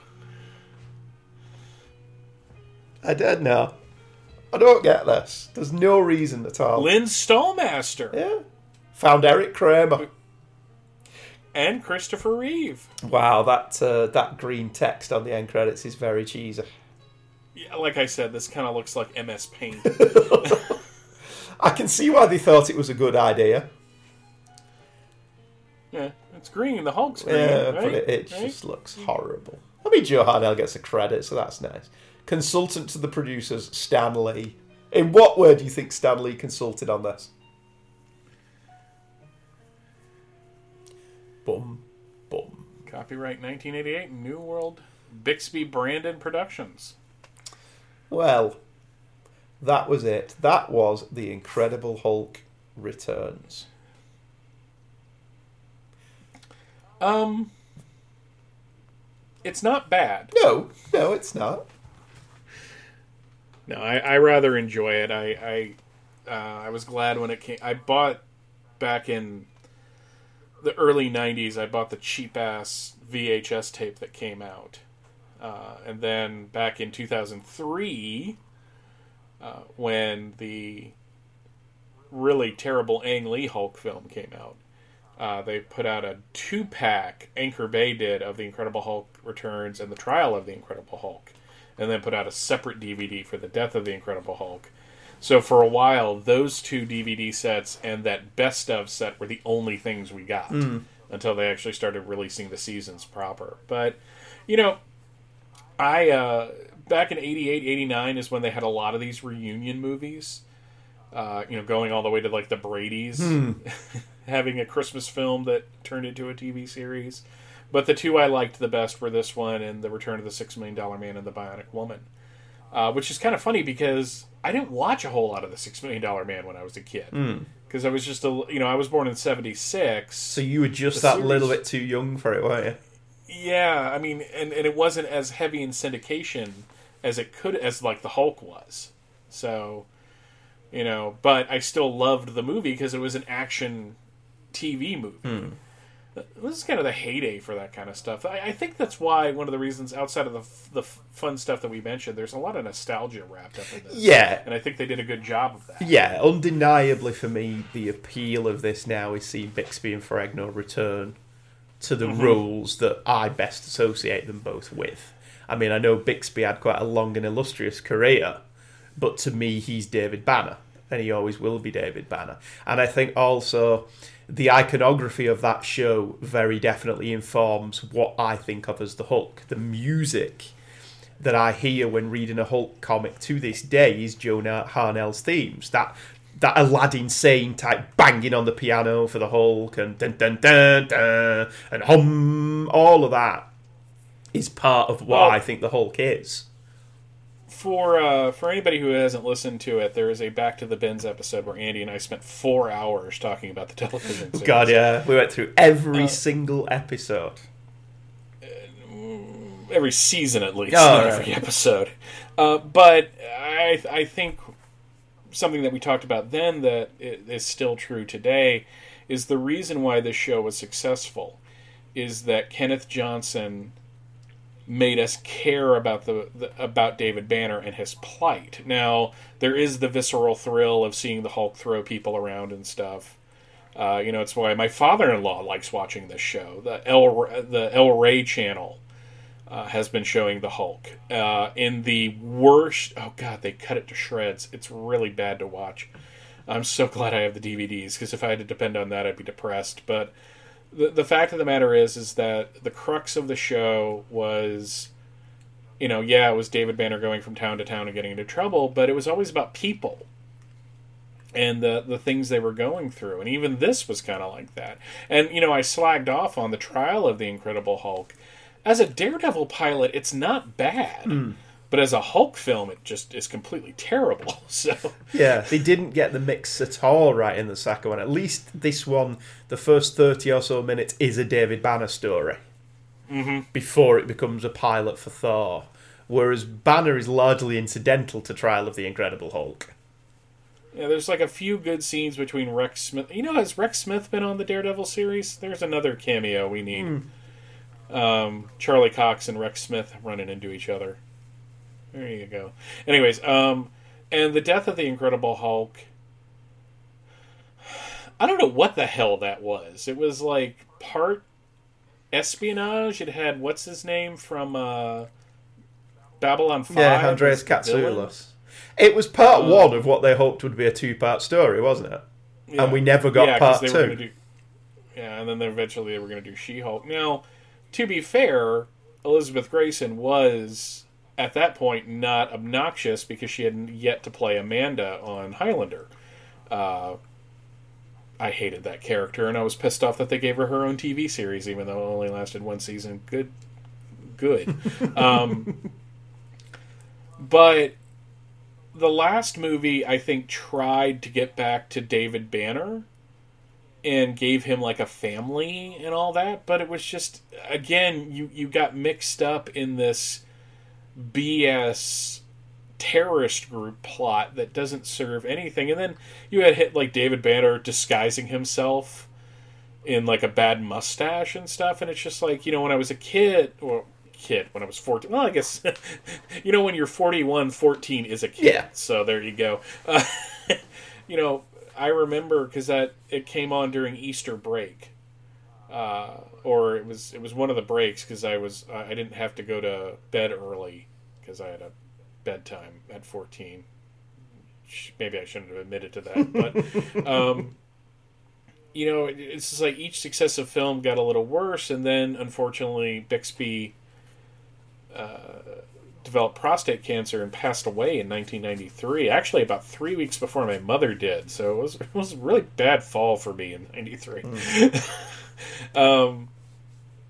I don't know. I don't get this. There's no reason at all. Lynn Stalmaster Yeah. Found Eric Kramer. And Christopher Reeve. Wow, that uh, that green text on the end credits is very cheesy. Yeah, like I said, this kind of looks like MS Paint. *laughs* *laughs* I can see why they thought it was a good idea. yeah, it's green. The Hulk's green. Yeah, right? but it, it Right? just looks horrible. I mean, Joe Harnell gets a credit, so that's nice. Consultant to the producers, Stan Lee. In what way do you think Stan Lee consulted on this? Bum, bum. Copyright 1988, New World Bixby Brandon Productions. Well, that was it. That was The Incredible Hulk Returns. Um, it's not bad. No, no, it's not. No, I, I rather enjoy it. I I, uh, I was glad when it came. I bought back in the early '90s. I bought the cheap ass VHS tape that came out, uh, and then back in 2003, uh, when the really terrible Ang Lee Hulk film came out, uh, they put out a two pack. Anchor Bay did of the Incredible Hulk Returns and the Trial of the Incredible Hulk and then put out a separate DVD for the Death of the Incredible Hulk. So for a while, those two DVD sets and that best of set were the only things we got until they actually started releasing the seasons proper. But you know, I uh, back in 88, 89 is when they had a lot of these reunion movies. Uh, you know, going all the way to like the Brady's, *laughs* having a Christmas film that turned into a TV series. But the two I liked the best were this one and The Return of the Six Million Dollar Man and The Bionic Woman. Uh, which is kind of funny because I didn't watch a whole lot of The Six Million Dollar Man when I was a kid. Because I was just a, you know, I was born in 76. So you were just The that little bit too young for it, weren't you? Yeah, I mean, and, and it wasn't as heavy in syndication as it could, as like the Hulk was. So, you know, but I still loved the movie because it was an action TV movie. This is kind of the heyday for that kind of stuff. I, I think that's why one of the reasons, outside of the the fun stuff that we mentioned, there's a lot of nostalgia wrapped up in this. Yeah. and I think they did a good job of that. Yeah, undeniably for me, the appeal of this now is seeing Bixby and Ferrigno return to the mm-hmm. roles that I best associate them both with. I mean, I know Bixby had quite a long and illustrious career, but to me, he's David Banner, and he always will be David Banner. And I think also the iconography of that show very definitely informs what I think of as the Hulk. The music that I hear when reading a Hulk comic to this day is Joe Harnell's themes. That that Aladdin Sane type banging on the piano for the Hulk and dun dun dun dun and hum, all of that is part of what I think the Hulk is. For uh, for anybody who hasn't listened to it, there is a Back to the Bins episode where Andy and I spent four hours talking about the television. series. God, yeah, we went through every Uh, single episode. every season at least, Oh, not right. every episode. Uh, but I I think something that we talked about then that is still true today is the reason why this show was successful is that Kenneth Johnson made us care about the, the about David Banner and his plight. Now there is the visceral thrill of seeing the Hulk throw people around and stuff. Uh, you know, it's why my father-in-law likes watching this show. The El the El Rey channel uh, has been showing the Hulk uh, in the worst. Oh God, they cut it to shreds. It's really bad to watch. I'm so *laughs* glad I have the DVDs because if I had to depend on that, I'd be depressed. But the the fact of the matter is, is that the crux of the show was, you know, yeah, it was David Banner going from town to town and getting into trouble, but it was always about people and the the things they were going through. And even this was kind of like that. And you know, I slagged off on the trial of the Incredible Hulk. As a Daredevil pilot, it's not bad. Mm. But as a Hulk film, it just is completely terrible. *laughs* So Yeah, they didn't get the mix at all right in the second one. At least this one, the first 30 or so minutes, is a David Banner story Mm-hmm. before it becomes a pilot for Thor. Whereas Banner is largely incidental to Trial of the Incredible Hulk. yeah, there's like a few good scenes between Rex Smith. You know, has Rex Smith been on the Daredevil series? There's another cameo we need. Um, Charlie Cox and Rex Smith running into each other. There you go. Anyways, um, and the death of the Incredible Hulk. I don't know what the hell that was. It was like part espionage. It had what's his name from uh, Babylon Five. Yeah, Andreas as. Katsulas. It was part Uh, one of what they hoped would be a two part story, wasn't it? And we never got Yeah, part two. do- yeah, and then eventually they were going to do She-Hulk. Now, to be fair, Elizabeth Gracen was at that point not obnoxious because she hadn't yet to play Amanda on Highlander. Uh, I hated that character, and I was pissed off that they gave her her own TV series, even though it only lasted one season. Good, good. *laughs* um, but the last movie, I think, tried to get back to David Banner and gave him like a family and all that, but it was just again, you you got mixed up in this BS terrorist group plot that doesn't serve anything. And then you had hit like David Banner disguising himself in like a bad mustache and stuff. And it's just like, you know, when I was a kid, or kid, when I was 14, well, I guess, *laughs* you know, when you're 41, 14 is a kid. Yeah. So there you go. Uh, *laughs* you know, I remember because that it came on during Easter break. Uh, or it was it was one of the breaks because I was I didn't have to go to bed early because I had a bedtime at 14. Maybe I shouldn't have admitted to that, but *laughs* um, you know, it's just like each successive film got a little worse, and then unfortunately Bixby uh, developed prostate cancer and passed away in 1993. Actually, about three weeks before my mother did, so it was it was a really bad fall for me in '93. *laughs* *laughs* um,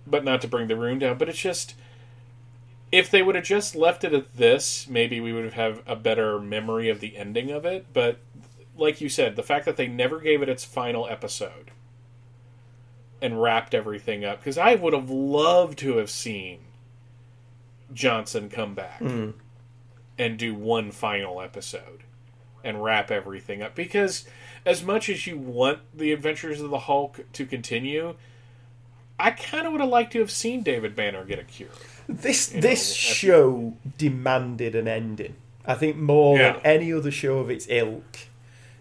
but not to bring the room down, but it's just if they would have just left it at this, maybe we would have had a better memory of the ending of it. But like you said, the fact that they never gave it its final episode and wrapped everything up, because I would have loved to have seen Johnson come back and do one final episode and wrap everything up. Because as much as you want the Adventures of the Hulk to continue, I kind of would have liked to have seen David Banner get a cure. This You this know, show demanded an ending. I think more Yeah. than any other show of its ilk.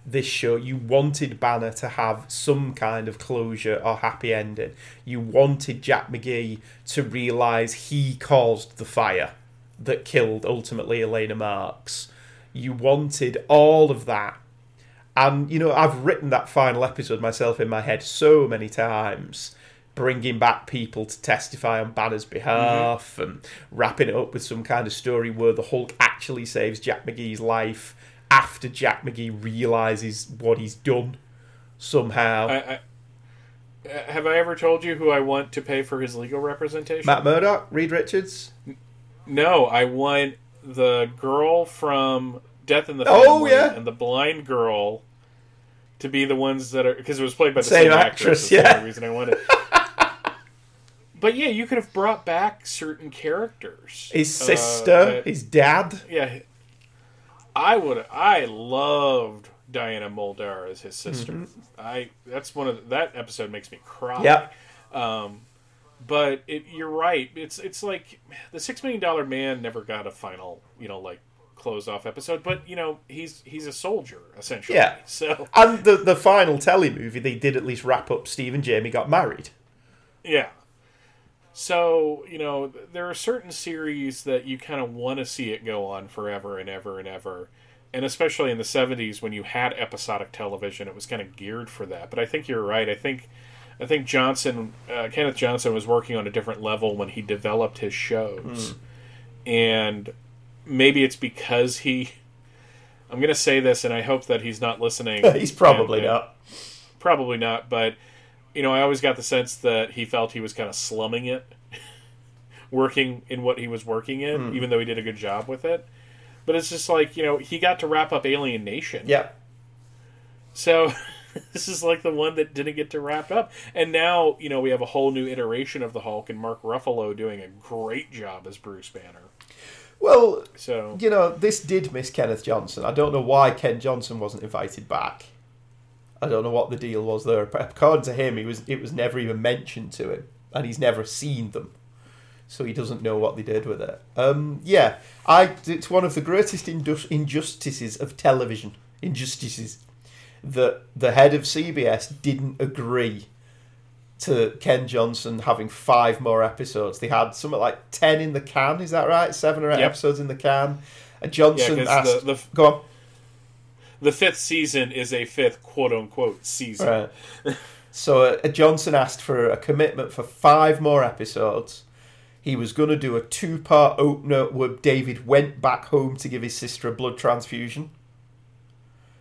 This show, you wanted Banner to have some kind of closure or happy ending. You wanted Jack McGee to realise he caused the fire that killed ultimately Elaina Marks. You wanted all of that. And, you know, I've written that final episode myself in my head so many times, bringing back people to testify on Banner's behalf and wrapping it up with some kind of story where the Hulk actually saves Jack McGee's life after Jack McGee realizes what he's done somehow. I, I, uh, have I ever told you who I want to pay for his legal representation? Matt Murdock, Reed Richards. No, I want the girl from Death in the Oh, Family yeah. and the blind girl to be the ones that are because it was played by the Same same, actress, actress. That's the yeah. only reason I wanted. *laughs* but yeah, you could have brought back certain characters. His uh, sister, that- his dad. yeah, I would. I loved Diana Muldaur as his sister. Mm-hmm. I that's one of the, that episode makes me cry. Yep. Um, but it, you're right. It's it's like the Six Million Dollar Man never got a final, you know, like close off episode. But you know, he's he's a soldier essentially. Yeah. *laughs* So And the, the final telly movie, they did at least wrap up Steve and Jaime got married. yeah. So you know, there are certain series that you kind of want to see it go on forever and ever and ever. And especially in the 70s when you had episodic television, it was kind of geared for that. But I think you're right. I think I think Johnson, uh, Kenneth Johnson, was working on a different level when he developed his shows, and maybe it's because he. I'm going to say this, and I hope that he's not listening. *laughs* He's probably And- and- not. Probably not, but you know, I always got the sense that he felt he was kind of slumming it, *laughs* working in what he was working in, Hmm. even though he did a good job with it. But it's just like you know, he got to wrap up Alien Nation. Yeah. So *laughs* this is like the one that didn't get to wrap up. And now, you know, we have a whole new iteration of the Hulk and Mark Ruffalo doing a great job as Bruce Banner. Well, So you know, this did miss Kenneth Johnson. I don't know why Ken Johnson wasn't invited back. I don't know what the deal was there. According to him, he was it was never even mentioned to him, and he's never seen them, so he doesn't know what they did with it. Um, yeah, I it's one of the greatest injustices of television. Injustices that the head of CBS didn't agree to Ken Johnson having five more episodes. They had something like ten in the can. Is that right? Seven or eight Yep. episodes in the can. And Johnson Yeah, asked, the- the- "Go on." the fifth season is a fifth quote unquote season. Right. so uh, Johnson asked for a commitment for five more episodes. He was going to do a two-part opener where David went back home to give his sister a blood transfusion.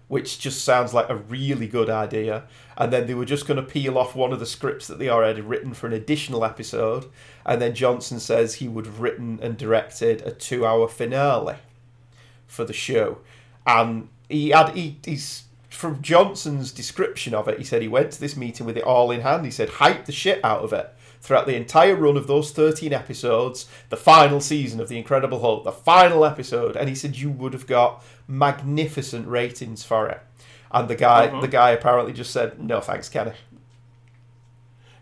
Which just sounds like a really good idea. And then they were just going to peel off one of the scripts that they already written for an additional episode. And then Johnson says he would have written and directed a two-hour finale for the show. And he had he, he's from Johnson's description of it. He said he went to this meeting with it all in hand. He said hype the shit out of it throughout the entire run of those 13 episodes, the final season of The Incredible Hulk, the final episode, and he said you would have got magnificent ratings for it. And the guy, uh-huh. the guy apparently just said, "No, thanks, Kenny."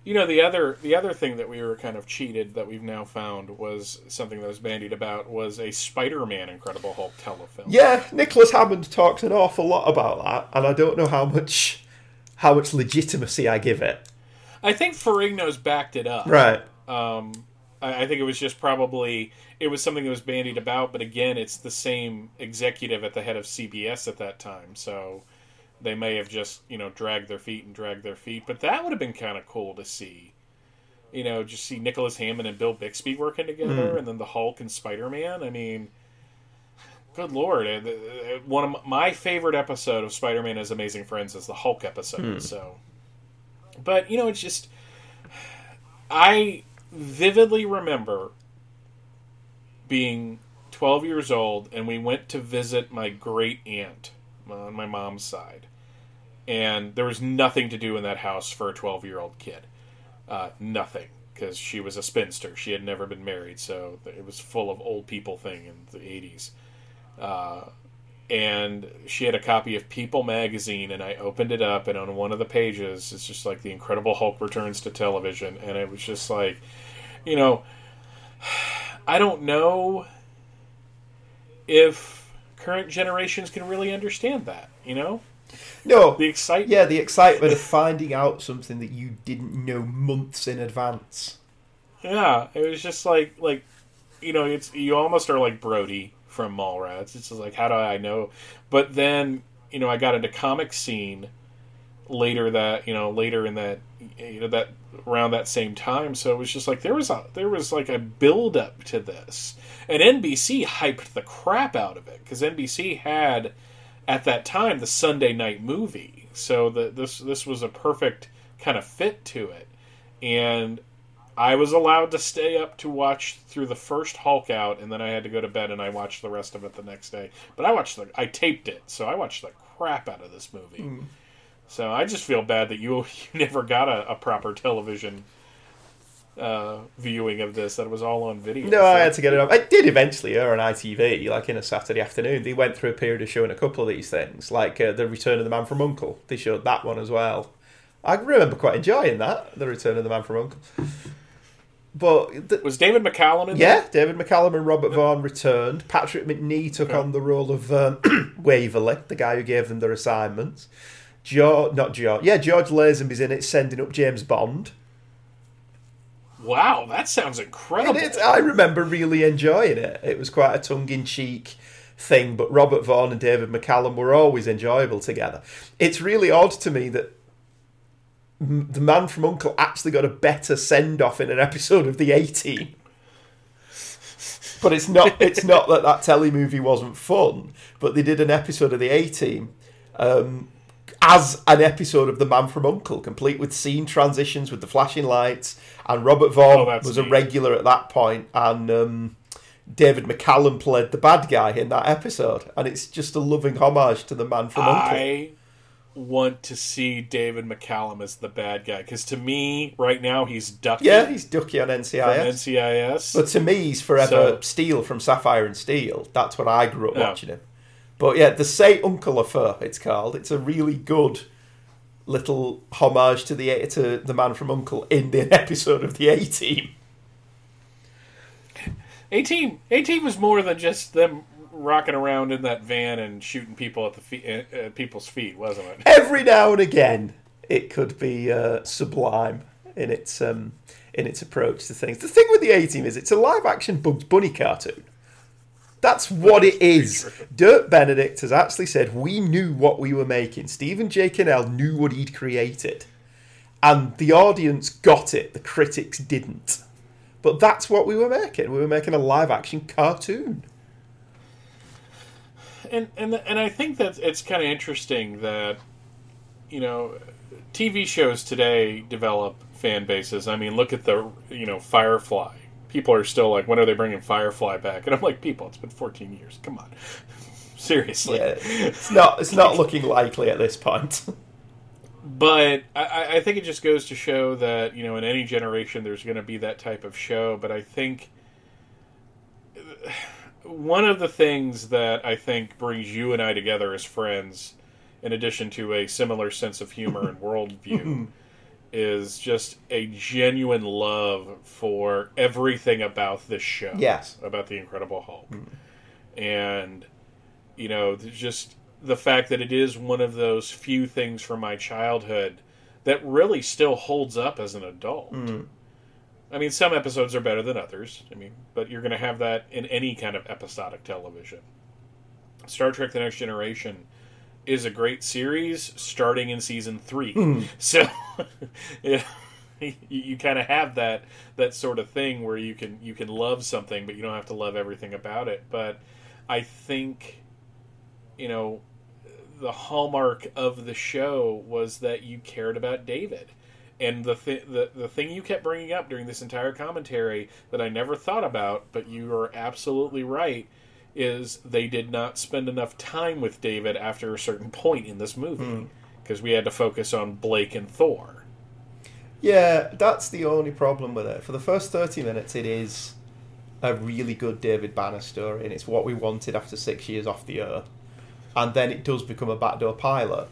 You know the other the other thing that we were kind of cheated that we've now found was something that was bandied about was a Spider-Man Incredible Hulk telefilm. Yeah, Nicholas Hammond talks an awful lot about that, and I don't know how much how much legitimacy I give it. I think Ferrigno's backed it up. Right. Um, I, I think it was just probably it was something that was bandied about, but again, it's the same executive at the head of CBS at that time, so they may have just you know dragged their feet and dragged their feet. But that would have been kind of cool to see. You know, just see Nicholas Hammond and Bill Bixby working together, and then the Hulk and Spider Man. I mean, good lord! uh, uh, One of my- favorite episode of Spider Man is Amazing Friends is the Hulk episode. So, but you know, it's just I vividly remember being 12 years old and we went to visit my great aunt on my mom's side. And there was nothing to do in that house for a 12 year old kid. Uh, nothing. Because she was a spinster. She had never been married, so it was full of old people thing in the 80s. Uh, and she had a copy of People magazine, and I opened it up, and on one of the pages, it's just like the Incredible Hulk returns to television, and it was just like, you know, I don't know if current generations can really understand that. You know, No, the excitement. yeah, the excitement of finding out something that you didn't know months in advance. Yeah, it was just like like you know, it's you almost are like Brody from Mallrats. It's just like how do I know? But then you know, I got into comic scene later that you know later in that you know that around that same time. So it was just like there was a there was like a build up to this, and NBC hyped the crap out of it because NBC had at that time the Sunday night movie. So the, this this was a perfect kind of fit to it, and I was allowed to stay up to watch through the first Hulk out, and then I had to go to bed, and I watched the rest of it the next day. But I watched the, I taped it, so I watched the crap out of this movie. So I just feel bad that you *laughs* you never got a, a proper television uh, viewing of this. That it was all on video. No, I had to get it up. I did eventually air on ITV, like in a Saturday afternoon. They went through a period of showing a couple of these things, like uh, the Return of the Man from Uncle. They showed that one as well. I remember quite enjoying that, the Return of the Man from Uncle. But the, Was David McCallum in yeah, David McCallum and Robert Vaughn returned. Patrick Macnee took on the role of um, *clears throat* Waverley, the guy who gave them their assignments. George, not George, yeah, George Lazenby's in it, sending up James Bond. Wow, that sounds incredible. I remember really enjoying it. It was quite a tongue in cheek thing, but Robert Vaughn and David McCallum were always enjoyable together. It's really odd to me that the man from Uncle actually got a better send off in an episode of the A Team. But it's not. *laughs* It's not that that telly movie wasn't fun. But they did an episode of the A Team um, as an episode of The Man from Uncle, complete with scene transitions with the flashing lights. And Robert Vaughn Oh, was a regular at that point, and um, David McCallum played the bad guy in that episode. And it's just a loving homage to The Man from Uncle. Want to see David McCallum as the bad guy because to me, right now, he's Ducky Yeah, he's Ducky on NCIS. NCIS. But to me, he's forever So- Steel from Sapphire and Steel. That's what I grew up Yeah. watching him. But yeah, the Say Uncle Affair, it's called. It's a really good little homage to the to the man from Uncle in the *laughs* episode of the A Team. A team, A team was more than just them rocking around in that van and shooting people at the feet, uh, at people's feet, wasn't it? Every now and again, it could be uh, sublime in its um, in its approach to things. The thing with the A Team is it's a live action Bugs Bunny cartoon. That's what it is. Dirk Benedict has actually said we knew what we were making. Stephen J. Cannell knew what he'd created. And the audience got it, the critics didn't. But that's what we were making. We were making a live action cartoon. And and and I think that it's kind of interesting that you know TV shows today develop fan bases. I mean, look at the you know Firefly. People are still like, when are they bringing Firefly back? And I'm like, people, it's been 14 years. Come on, *laughs* seriously. Yeah, it's not. It's not *laughs* looking likely at this point. *laughs* But I- I, I think it just goes to show that you know in any generation there's going to be that type of show. But I think one of the things that I think brings you and I together as friends, in addition to a similar sense of humor and *laughs* worldview, *laughs* is just a genuine love for everything about this show. Yes. about the Incredible Hulk, mm-hmm. and you know just the fact that it is one of those few things from my childhood that really still holds up as an adult. Mm-hmm. I mean, some episodes are better than others. I mean, but you're going to have that in any kind of episodic television. Star Trek: The Next Generation is a great series, starting in season three. Hmm. *laughs* So, *laughs* you, you, you kind of have that that sort of thing where you can you can love something, but you don't have to love everything about it. But I think, you know, the hallmark of the show was that you cared about David. And the, th- the the thing you kept bringing up during this entire commentary that I never thought about, but you are absolutely right, is they did not spend enough time with David after a certain point in this movie hmm. because we had to focus on Blake and Thor. Yeah, that's the only problem with it. For the first 30 minutes, it is a really good David Banner story, and it's what we wanted after six years off the air. And then it does become a backdoor pilot.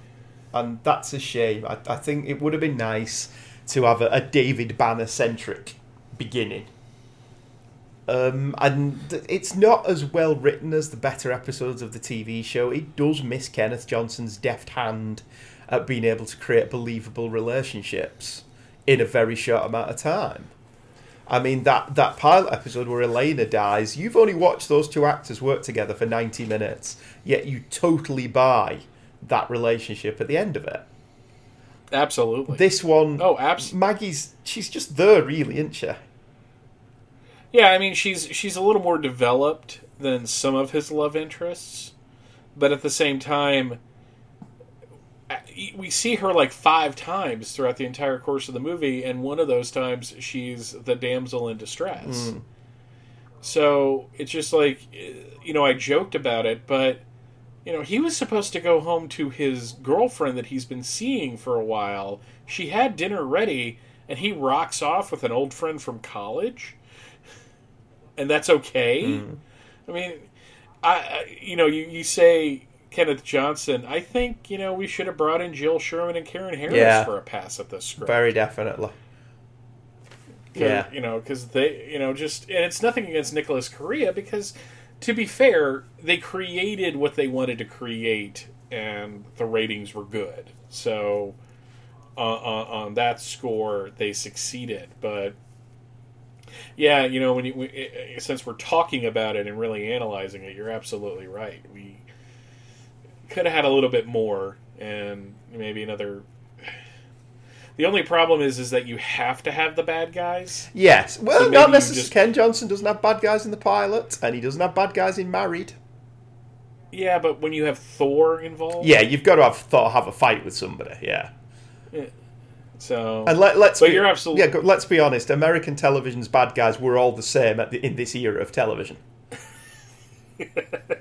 And that's a shame. I, I think it would have been nice to have a, a David Banner centric beginning. Um, and it's not as well written as the better episodes of the TV show. It does miss Kenneth Johnson's deft hand at being able to create believable relationships in a very short amount of time. I mean that that pilot episode where Elaina dies, you've only watched those two actors work together for 90 minutes, yet you totally buy that relationship at the end of it. Absolutely. This one oh, abs- Maggie's she's just there really, isn't she? Yeah, I mean she's she's a little more developed than some of his love interests, but at the same time, we see her like five times throughout the entire course of the movie, and one of those times she's the damsel in distress. Mm. So it's just like, you know, I joked about it, but you know, he was supposed to go home to his girlfriend that he's been seeing for a while. She had dinner ready, and he rocks off with an old friend from college and that's okay. Hmm. I mean, I, I you know you, you say Kenneth Johnson. I think you know we should have brought in Jill Sherman and Karen Harris Yeah. for a pass at this script. Very definitely. yeah. you know because they you know just and it's nothing against Nicholas Corea because to be fair they created what they wanted to create and the ratings were good. So uh, on, on that score they succeeded. But yeah you know when you we, since we're talking about it and really analyzing it you're absolutely right. We could have had a little bit more and maybe another the only problem is is that you have to have the bad guys Yes. Well, So not necessarily. just- Ken Johnson doesn't have bad guys in the pilot, and he doesn't have bad guys in Married. Yeah, but when you have Thor involved, Yeah, you've got to have Thor have a fight with somebody. Yeah. So And let, let's But be, you're absolutely- yeah. Let's be honest. American television's bad guys were all the same at the, in this era of television.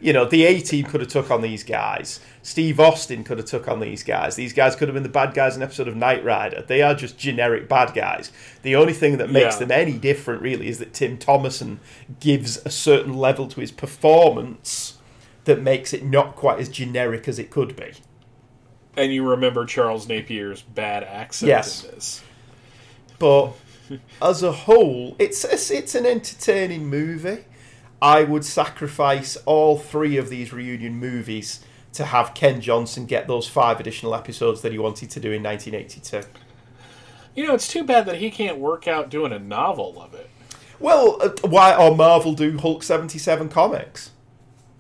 You know, the A Team could have took on these guys. Steve Austin could have took on these guys. These guys could have been the bad guys in an episode of Knight Rider. They are just generic bad guys. The only thing that makes Yeah. them any different, really, is that Tim Thomerson gives a certain level to his performance that makes it not quite as generic as it could be. and you remember Charles Napier's bad accent Yes. in this. but as a whole, it's, it's it's an entertaining movie. I would sacrifice all three of these reunion movies to have Ken Johnson get those five additional episodes that he wanted to do in 1982. You know, it's too bad that he can't work out doing a novel of it. Well, uh, why or Marvel do Hulk 77 comics?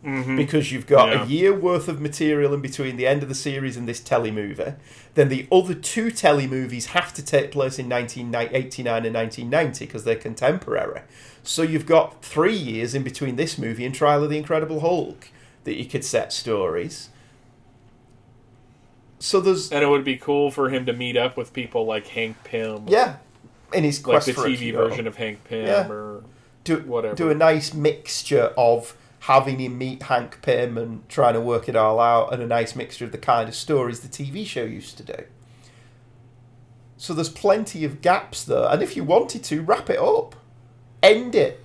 Mm-hmm. Because you've got Yeah. a year worth of material in between the end of the series and this telly movie. Then the other two telly movies have to take place in 1989 and 1990 because they're contemporary. So you've got three years in between this movie and Trial of the Incredible Hulk. that you could set stories. So there's And it would be cool for him to meet up with people like Hank Pym. yeah, in his Like the for a TV version of Hank Pym Yeah. or do, whatever. do a nice mixture of having him meet Hank Pym and trying to work it all out, and a nice mixture of the kind of stories the TV show used to do. So there's plenty of gaps there, and if you wanted to, wrap it up, end it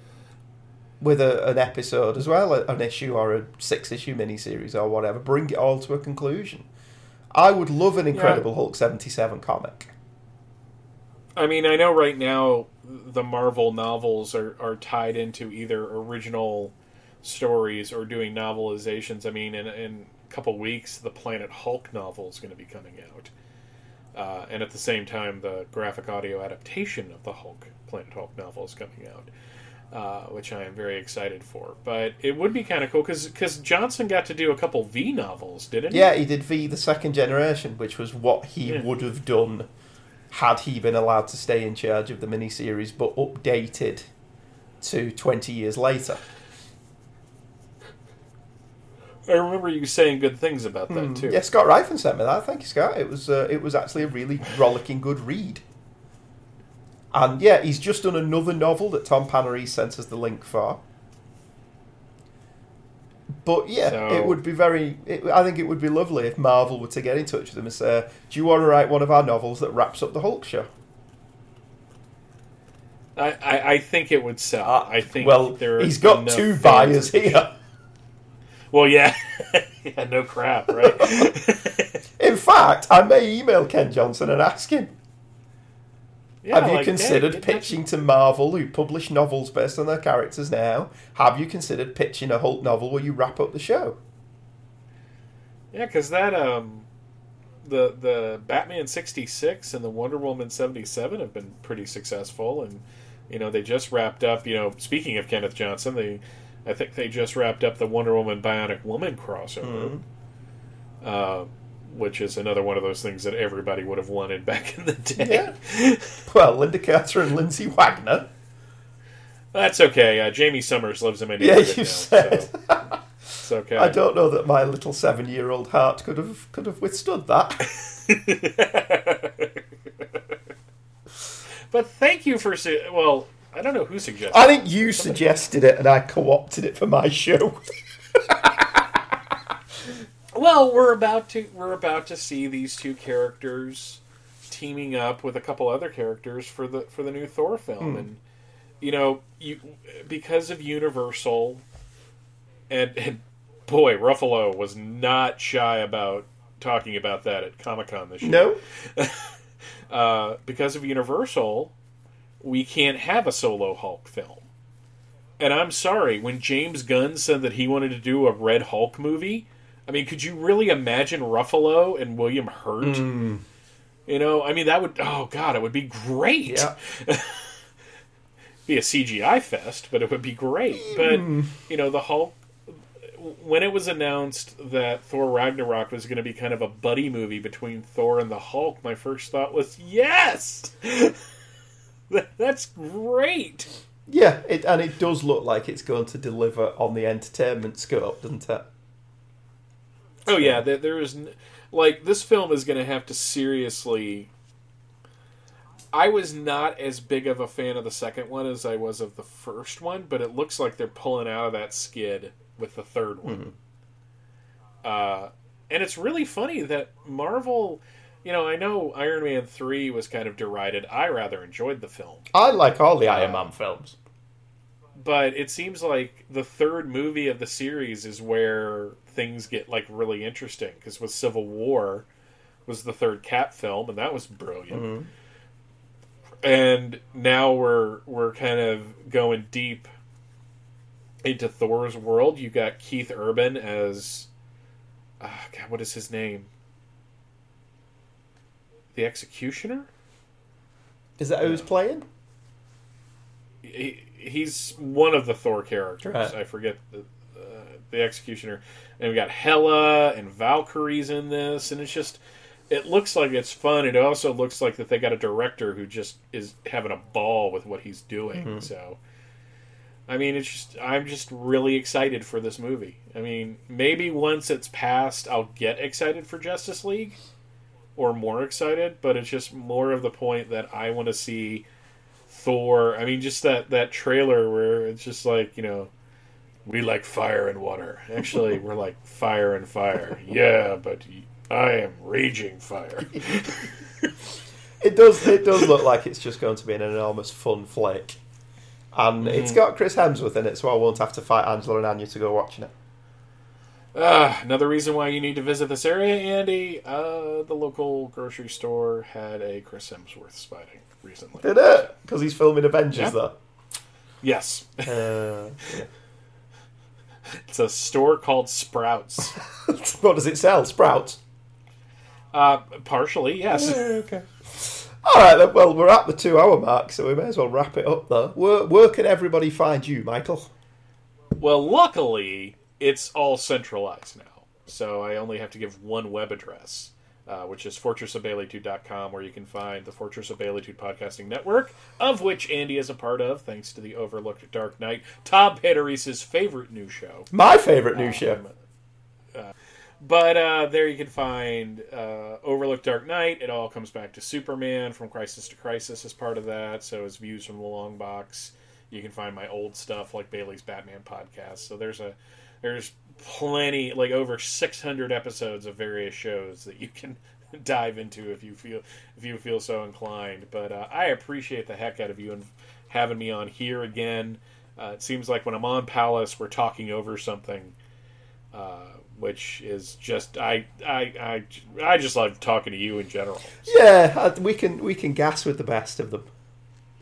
with a, an episode as well, an issue or a six issue miniseries or whatever. Bring it all to a conclusion. I would love an Incredible Hulk 77 comic. I mean, I know right now the Marvel novels are, are tied into either original stories or doing novelizations. I mean, in, in a couple weeks, the Planet Hulk novel is going to be coming out. Uh, and at the same time, the graphic audio adaptation of the Hulk Planet Hulk novel is coming out, uh, which I am very excited for. But it would be kind of cool because Johnson got to do a couple V novels, didn't he? Yeah, he did V the second generation, which was what he Yeah. would have done had he been allowed to stay in charge of the miniseries, but updated to 20 years later. I remember you saying good things about that too. Yeah, Scott Ryfen sent me that. Thank you, Scott. It was uh, it was actually a really rollicking good read. And yeah, he's just done another novel that Tom Pannery sent us the link for. But yeah, So- it would be very. It, I think it would be lovely if Marvel were to get in touch with him and say, "Do you want to write one of our novels that wraps up the Hulk show?" I, I, I think it would sell. I think Well, he's got two buyers here. Well, yeah, *laughs* yeah, no crap, right? *laughs* In fact, I may email Ken Johnson and ask him. Yeah, have you like, considered pitching to Marvel, who publish novels based on their characters now? Have you considered pitching a Hulk novel where you wrap up the show? Yeah, because that um, the the Batman sixty six and the Wonder Woman seventy seven have been pretty successful, and you know they just wrapped up. You know, speaking of Kenneth Johnson, they I think they just wrapped up the Wonder Woman Bionic Woman crossover. Uh, which is another one of those things that everybody would have wanted *laughs* back in the day. Well, Lynda Carter and Lindsay Wagner. That's okay. Uh, Jaime Sommers lives in my Yeah, neighborhood you now, said. so it's okay. I don't know that my little seven-year-old heart could have could have withstood that. *laughs* *laughs* But thank you for well, I don't know who suggested. I think you suggested it, and I co-opted it for my show. *laughs* Well, we're about to we're about to see these two characters teaming up with a couple other characters for the for the new Thor film, and you know, you because of Universal, and, and boy, Ruffalo was not shy about talking about that at Comic Con this year. no, *laughs* uh, because of Universal, we can't have a solo Hulk film. And I'm sorry, when James Gunn said that he wanted to do a Red Hulk movie, I mean, could you really imagine Ruffalo and William Hurt? Mm. You know, I mean, that would, oh God, it would be great. yeah, *laughs* Be a CGI fest, but it would be great. But, mm. you know, the Hulk, when it was announced that Thor Ragnarok was going to be kind of a buddy movie between Thor and the Hulk, my first thought was, yes! *laughs* That- *laughs* That's great. yeah, it, and it does look like it's going to deliver on the entertainment scope, doesn't it? Oh yeah, there, there is n- like this film is going to have to seriously. I was not as big of a fan of the second one as I was of the first one, but it looks like they're pulling out of that skid with the third one. Uh, and it's really funny that Marvel, you know, I know Iron Man three was kind of derided. I rather enjoyed the film. I like all the Iron Man films. but it seems like the third movie of the series is where things get like really interesting because with Civil War was the third Cap film and that was brilliant. And now we're we're kind of going deep into Thor's world. You got Keith Urban as ah, God, what is his name? The Executioner. Is that who's playing? he, he's one of the Thor characters. Right. I forget the uh, the executioner. And we got Hela and Valkyrie's in this, and it's just it looks like it's fun. It also looks like that they got a director who just is having a ball with what he's doing. So I mean, it's just I'm just really excited for this movie. I mean, maybe once it's passed, I'll get excited for Justice League, or more excited. But it's just more of the point that I want to see Thor. I mean, just that that trailer where it's just like you know, we like fire and water. Actually, *laughs* we're like fire and fire. Yeah, but I am raging fire. *laughs* It does. It does look like it's just going to be an enormous fun flick, and it's Mm-hmm. got Chris Hemsworth in it, so I won't have to fight Angela and Anya to go watching it. Ah, another reason why you need to visit this area, Andy. Uh, the local grocery store had a Chris Hemsworth sighting recently. Did it? Because he's filming Avengers, Yeah. though. Yes, Uh, *laughs* it's a store called Sprouts. *laughs* what does it sell? Sprouts. Uh, partially, yes. okay. All right, then. Well, we're at the two-hour mark, so we may as well wrap it up, though. Where, where can everybody find you, Michael? Well, luckily, it's all centralized now, so I only have to give one web address, uh, which is fortressofbaileytude.com, where you can find the Fortress of Baileytude podcasting network, of which Andy is a part of, thanks to the Overlooked Dark Knight, Tom Panarese' favorite new show. My favourite new show. Um, uh, but uh, there you can find uh, Overlook Dark Knight. It all comes back to Superman from Crisis to Crisis as part of that. So as views from the long box, you can find my old stuff like Bailey's Batman podcast. So there's a there's plenty like over 600 episodes of various shows that you can *laughs* dive into if you feel if you feel so inclined. But uh, I appreciate the heck out of you and having me on here again. Uh, it seems like when I'm on Palace, we're talking over something uh, which is just I, I I I just love talking to you in general. Yeah, uh, we can we can gas with the best of them.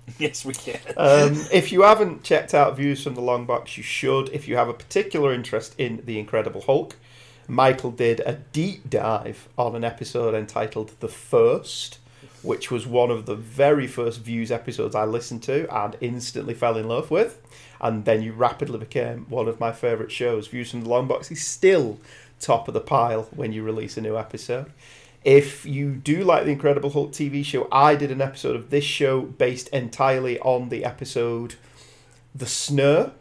*laughs* yes, we can. Um, if you haven't checked out Views from the Long Box, you should. If you have a particular interest in The Incredible Hulk, Michael did a deep dive on an episode entitled The First, which was one of the very first Views episodes I listened to and instantly fell in love with. And then you rapidly became one of my favourite shows. Views from the Long Box is still top of the pile when you release a new episode. If you do like the Incredible Hulk TV show, I did an episode of this show based entirely on the episode The Snare,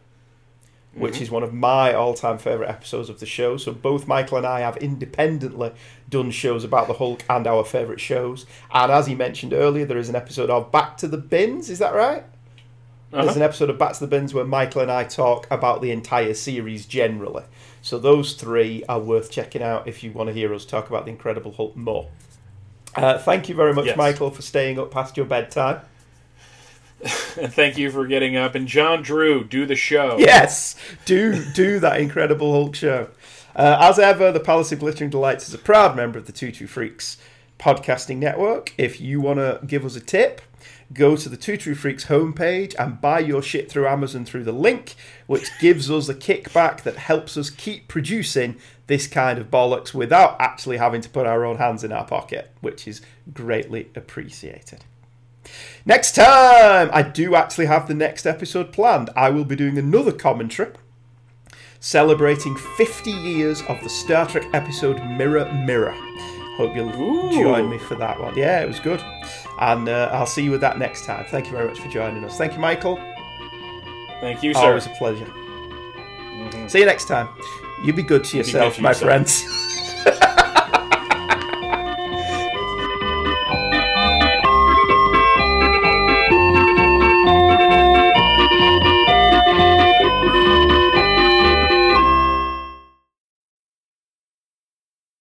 which mm-hmm. is one of my all time favourite episodes of the show. So both Michael and I have independently done shows about the Hulk and our favourite shows. And as he mentioned earlier, there is an episode of Back to the Bins, is that right? There's an episode of Back to the Bins where Michael and I talk about the entire series generally. So those three are worth checking out if you want to hear us talk about the Incredible Hulk more. Uh, thank you very much, Yes. Michael, for staying up past your bedtime. and *laughs* thank you for getting up. And John Drew, do the show. Yes, do do that Incredible Hulk show. Uh, as ever, the Palace of Glittering Delights is a proud member of the Tutu Freaks podcasting network. If you want to give us a tip, go to the Tutu Freaks homepage and buy your shit through Amazon through the link, which gives us a kickback that helps us keep producing this kind of bollocks without actually having to put our own hands in our pocket, which is greatly appreciated. Next time, I do actually have the next episode planned. I will be doing another commentary celebrating 50 years of the Star Trek episode Mirror Mirror. Hope you'll Ooh. join me for that one. Yeah, it was good. And uh, I'll see you with that next time. Thank you very much for joining us. Thank you, Michael. Thank you, sir. Always a pleasure. See you next time. You be good to good yourself, to my yourself. friends. *laughs*